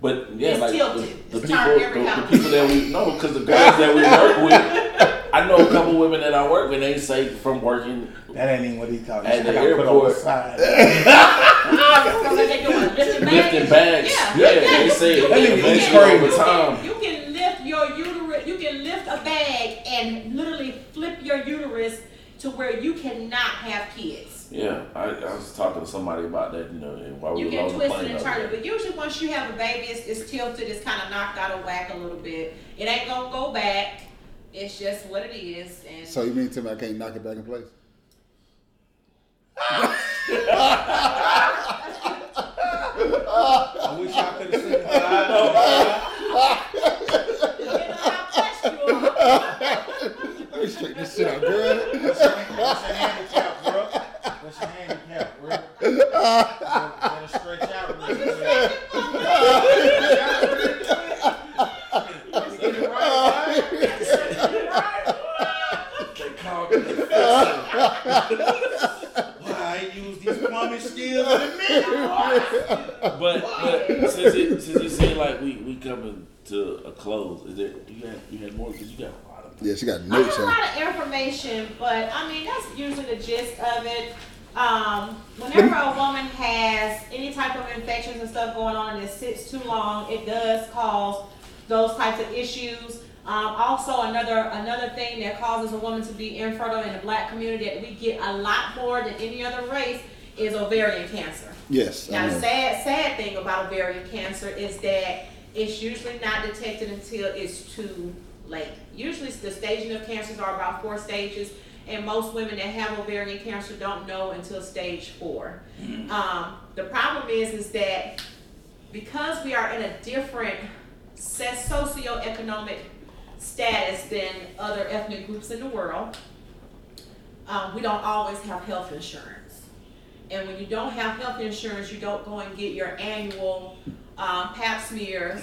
But yeah, It's like tilted. the, the It's people, every the, the people that we know, because the girls that we work with, I know a couple women that I work with. They say from working, That ain't even what he talking At about. the I put on airport. the side. So what they doing? Lifting bags? lifting bags. Yeah, Yeah, yeah, they you- say you That can- nigga you is can- over time. You can lift your uterus, you can lift a bag and literally flip your uterus to where you cannot have kids. Yeah, I, I was talking to somebody about that. You know, while we You were can on the twist plane. it and the other turn it, but usually once you have a baby, it's, it's tilted, it's kind of knocked out of whack a little bit. It ain't gonna go back. It's just what it is. And So you mean to tell me I can't knock it back in place? I wish I could have seen it. but I depending on how touched you are. Let me straighten this shit out, girl. What's your, what's your handicap, bro? What's your handicap, bro? Better, better stretch out a little. Get it right, right? They called me. Well, I ain't these plumbing skills in a minute. But but since it since you say like we we coming to a close, is there you had you had more because you got a lot of Yeah, she got I notes have a on. lot of information, but I mean that's usually the gist of it. Um, whenever a woman has any type of infections and stuff going on and it sits too long, it does cause those types of issues. Um, also, another another thing that causes a woman to be infertile in the black community that we get a lot more than any other race is ovarian cancer. Yes, Now, the sad, sad thing about ovarian cancer is that it's usually not detected until it's too late. Usually, the staging of cancers are about four stages, and most women that have ovarian cancer don't know until stage 4 Um, the problem is, is that because we are in a different socioeconomic status than other ethnic groups in the world, um, we don't always have health insurance. And when you don't have health insurance, you don't go and get your annual um, pap smears.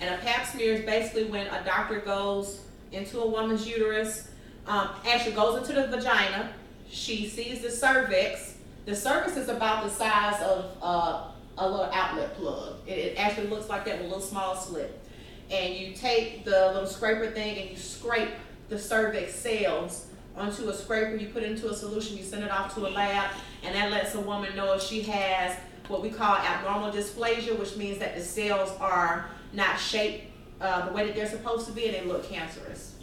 And a pap smear is basically when a doctor goes into a woman's uterus, um, actually goes into the vagina. She sees the cervix. The cervix is about the size of uh, a little outlet plug. It, it actually looks like that with a little small slit. and you take the little scraper thing and you scrape the cervix cells onto a scraper. You put it into a solution. You send it off to a lab, and that lets a woman know if she has what we call abnormal dysplasia, which means that the cells are not shaped uh, the way that they're supposed to be, and they look cancerous.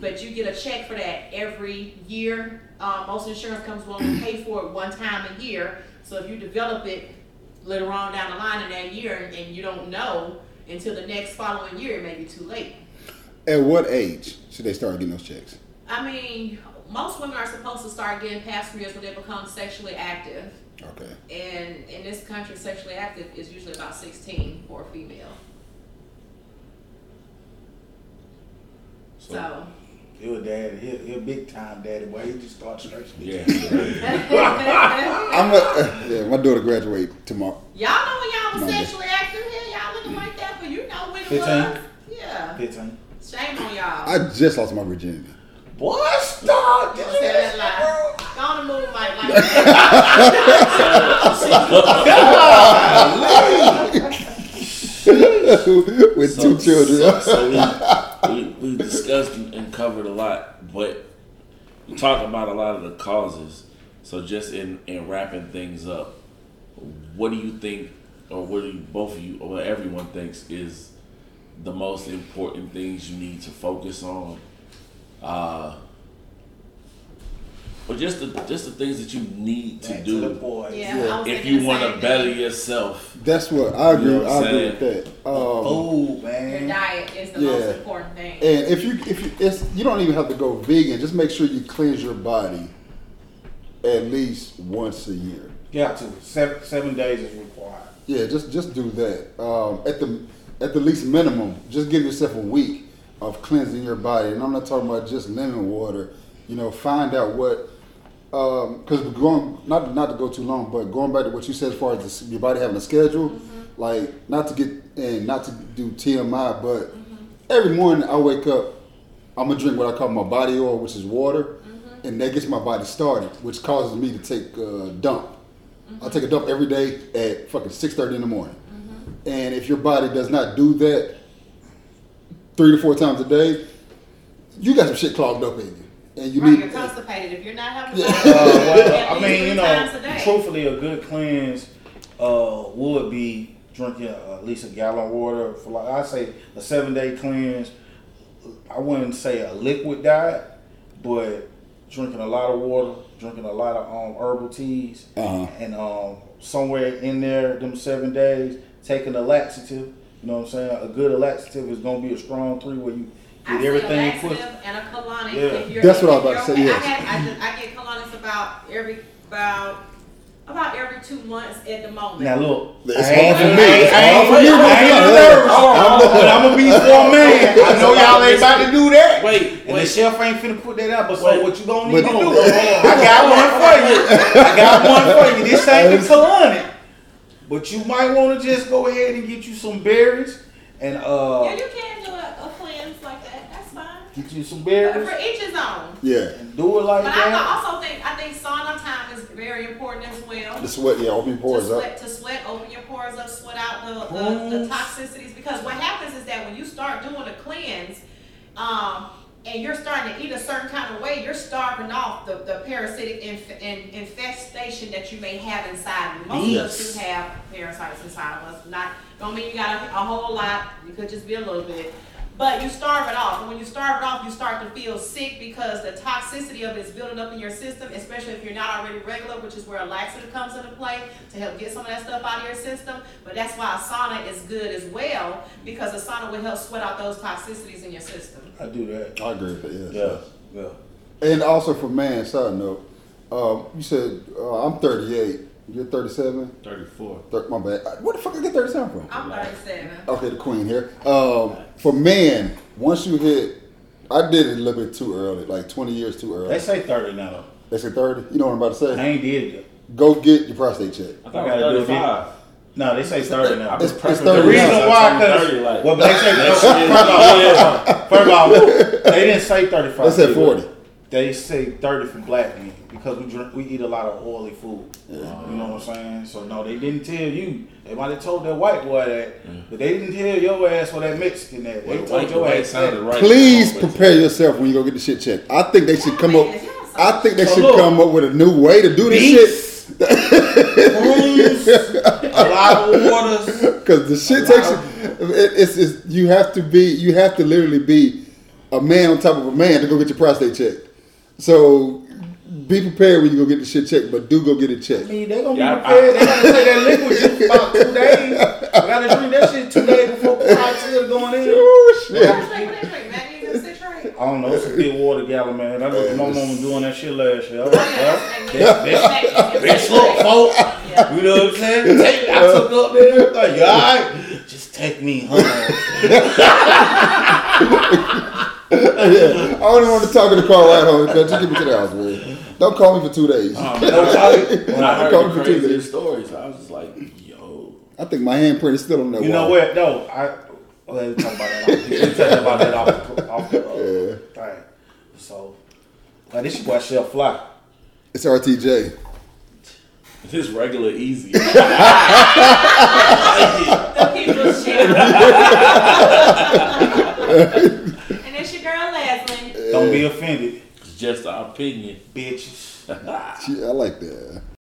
But you get a check for that every year. Uh, most insurance comes will only pay for it one time a year. So if you develop it later on down the line in that year and, and you don't know until the next following year, it may be too late. At what age should they start getting those checks? I mean, most women are supposed to start getting pap smears when they become sexually active. Okay. And in this country, sexually active is usually about 16 for a female. So, a daddy. He, he a big time daddy, boy. He just start stretching. Yeah. I'm a, uh, yeah, my daughter graduate tomorrow. y'all know when y'all was Monday. sexually active here, y'all looking like that, but you know when it 15? was. Yeah. Fifteen. Shame on y'all. I just lost my virginity. Boy, stop. Did Don't you say hear that that, lie. Go on move like, like that. With So- two children. So, so we, we, discussed and covered a lot, but we talked about a lot of the causes. So just in, in wrapping things up, what do you think, or what do you, both of you, or everyone thinks is the most important things you need to focus on? Uh, or just the just the things that you need to Back to the do boys. Yeah, Yeah. If you want to better yourself. That's what I agree. You know what I I'm agree with that. Um, Food, Your man. diet is the Yeah. most important thing. and if you if you, it's you don't even have to go vegan. Just make sure you cleanse your body at least once a year. Got to. Seven, seven days is required. Yeah, just just do that. Um, at the at the least minimum, just give yourself a week of cleansing your body. And I'm not talking about just lemon water. You know, find out what Um, because going not not to go too long, but going back to what you said as far as the, your body having a schedule, mm-hmm. like not to get and not to do TMI, but mm-hmm. every morning I wake up, I'm gonna drink what I call my body oil, which is water, mm-hmm. and that gets my body started, which causes me to take a dump. I take a dump every day at fucking six thirty in the morning, and if your body does not do that three to four times a day, you got some shit clogged up in you, and you right, need. you're constipated. If you're not having Yeah. uh, Uh, well, I mean, you know, times a day. truthfully, a good cleanse uh, would be drinking at least a gallon of water for like I say a seven day cleanse. I wouldn't say a liquid diet, but drinking a lot of water, drinking a lot of um, herbal teas, Uh-huh. and um, somewhere in there, them seven days, taking a laxative. You know what I'm saying? A good laxative is gonna be a strong three where you I get say everything a pushed. laxative and a colonic. Yeah. If you're, That's what I was about to you're say, okay. yes. I, had, I, just, I get colonics about every about about every two months at the moment. Now look, It's I hard for me. I ain't- It's I ain't- hard for you. I ain't bro. nervous. Hold on. But I'm gonna be for a man. I know y'all ain't about to do that. Wait, And the wait. chef ain't finna put that out. But so Wait. what you gonna But- need to do? on, hold on. I got one for you. I got one for you. This ain't the colonic. But you might want to just go ahead and get you some berries and uh yeah, you can do a, a cleanse like that. That's fine. get you some But berries for each his own. Yeah, and do it like that. But I also think I think sauna time is very important as well. the sweat. Yeah, open your to pores up. sweat, to sweat, open your pores up, sweat out the, the, the toxicities. Because what happens is that when you start doing a cleanse, um, and you're starting to eat a certain kind of way, you're starving off the, the parasitic inf- in, infestation that you may have inside you. Most of us do have parasites inside of us. Not don't mean you got a, a whole lot. You could just be a little bit. But you starve it off. And when you starve it off, you start to feel sick because the toxicity of it is building up in your system, especially if you're not already regular, which is where a laxative comes into play to help get some of that stuff out of your system. But that's why a sauna is good as well, because a sauna will help sweat out those toxicities in your system. I do that. I agree with that. Yes. Yeah, yeah. And also for man, side note, um, you said uh, I'm 38. You're 37. 34. Thir- my bad. Where the fuck did I get 37 from? I'm 37. Okay, the queen here. Um, for men, once you hit, I did it a little bit too early, like 20 years too early. They say thirty now. They say 30. You know what I'm about to say? I ain't did it. Go get your prostate check. I thought I gotta do was it 35. No, they say thirty now. It's, it's prepping The reason now. why, I'm because 30, like- well, they say Next first year. off, first off, they didn't say thirty-five. They said 40. They say thirty for black men because we drink, we eat a lot of oily food. You know what what I'm saying? So no, they didn't tell you. They might have told that white boy that, mm. but they didn't tell your ass or that Mexican that. They Well, told your ass sounded that. right. Please But- prepare yourself when you go get the shit checked. I think they should come up. I think they So should look. come up with a new way to do this Beats, rooms, a lot of waters. shit. Because the shit takes it, it's, it's you have to be you have to literally be a man on top of a man to go get your prostate checked. So be prepared when you go get the shit checked, but do go get it checked. I checked. mean, they gonna Yeah, be prepared. they gotta take that liquid juice about two days. I gotta drink that shit two days before cocktail going in. Oh shit! What they drink? Magnesium citrate? I don't know. It's a big water gallon, man. I looked at my mama doing that shit last year. I was like, That's well, magnesium. Bitch, look, folks. You know what I'm saying? Take, I took up there. Like, you alright? Just take me home. I don't even want to talk in the car right home. Just get me to the house, man. Don't call me for two days. Um, Nobody- when I heard Come the for Tuesday. craziest stories, I was just like, yo. I think my handprint is still on that You know what? No, I. Well, let's talk about that. Off, let's talk about that off, the- off the uh, thing. So, like, this boy shall fly. It's RTJ. This regular easy. The people's shit. And it's your girl Leslie. Don't be offended, It's just our opinion. bitches. I like that.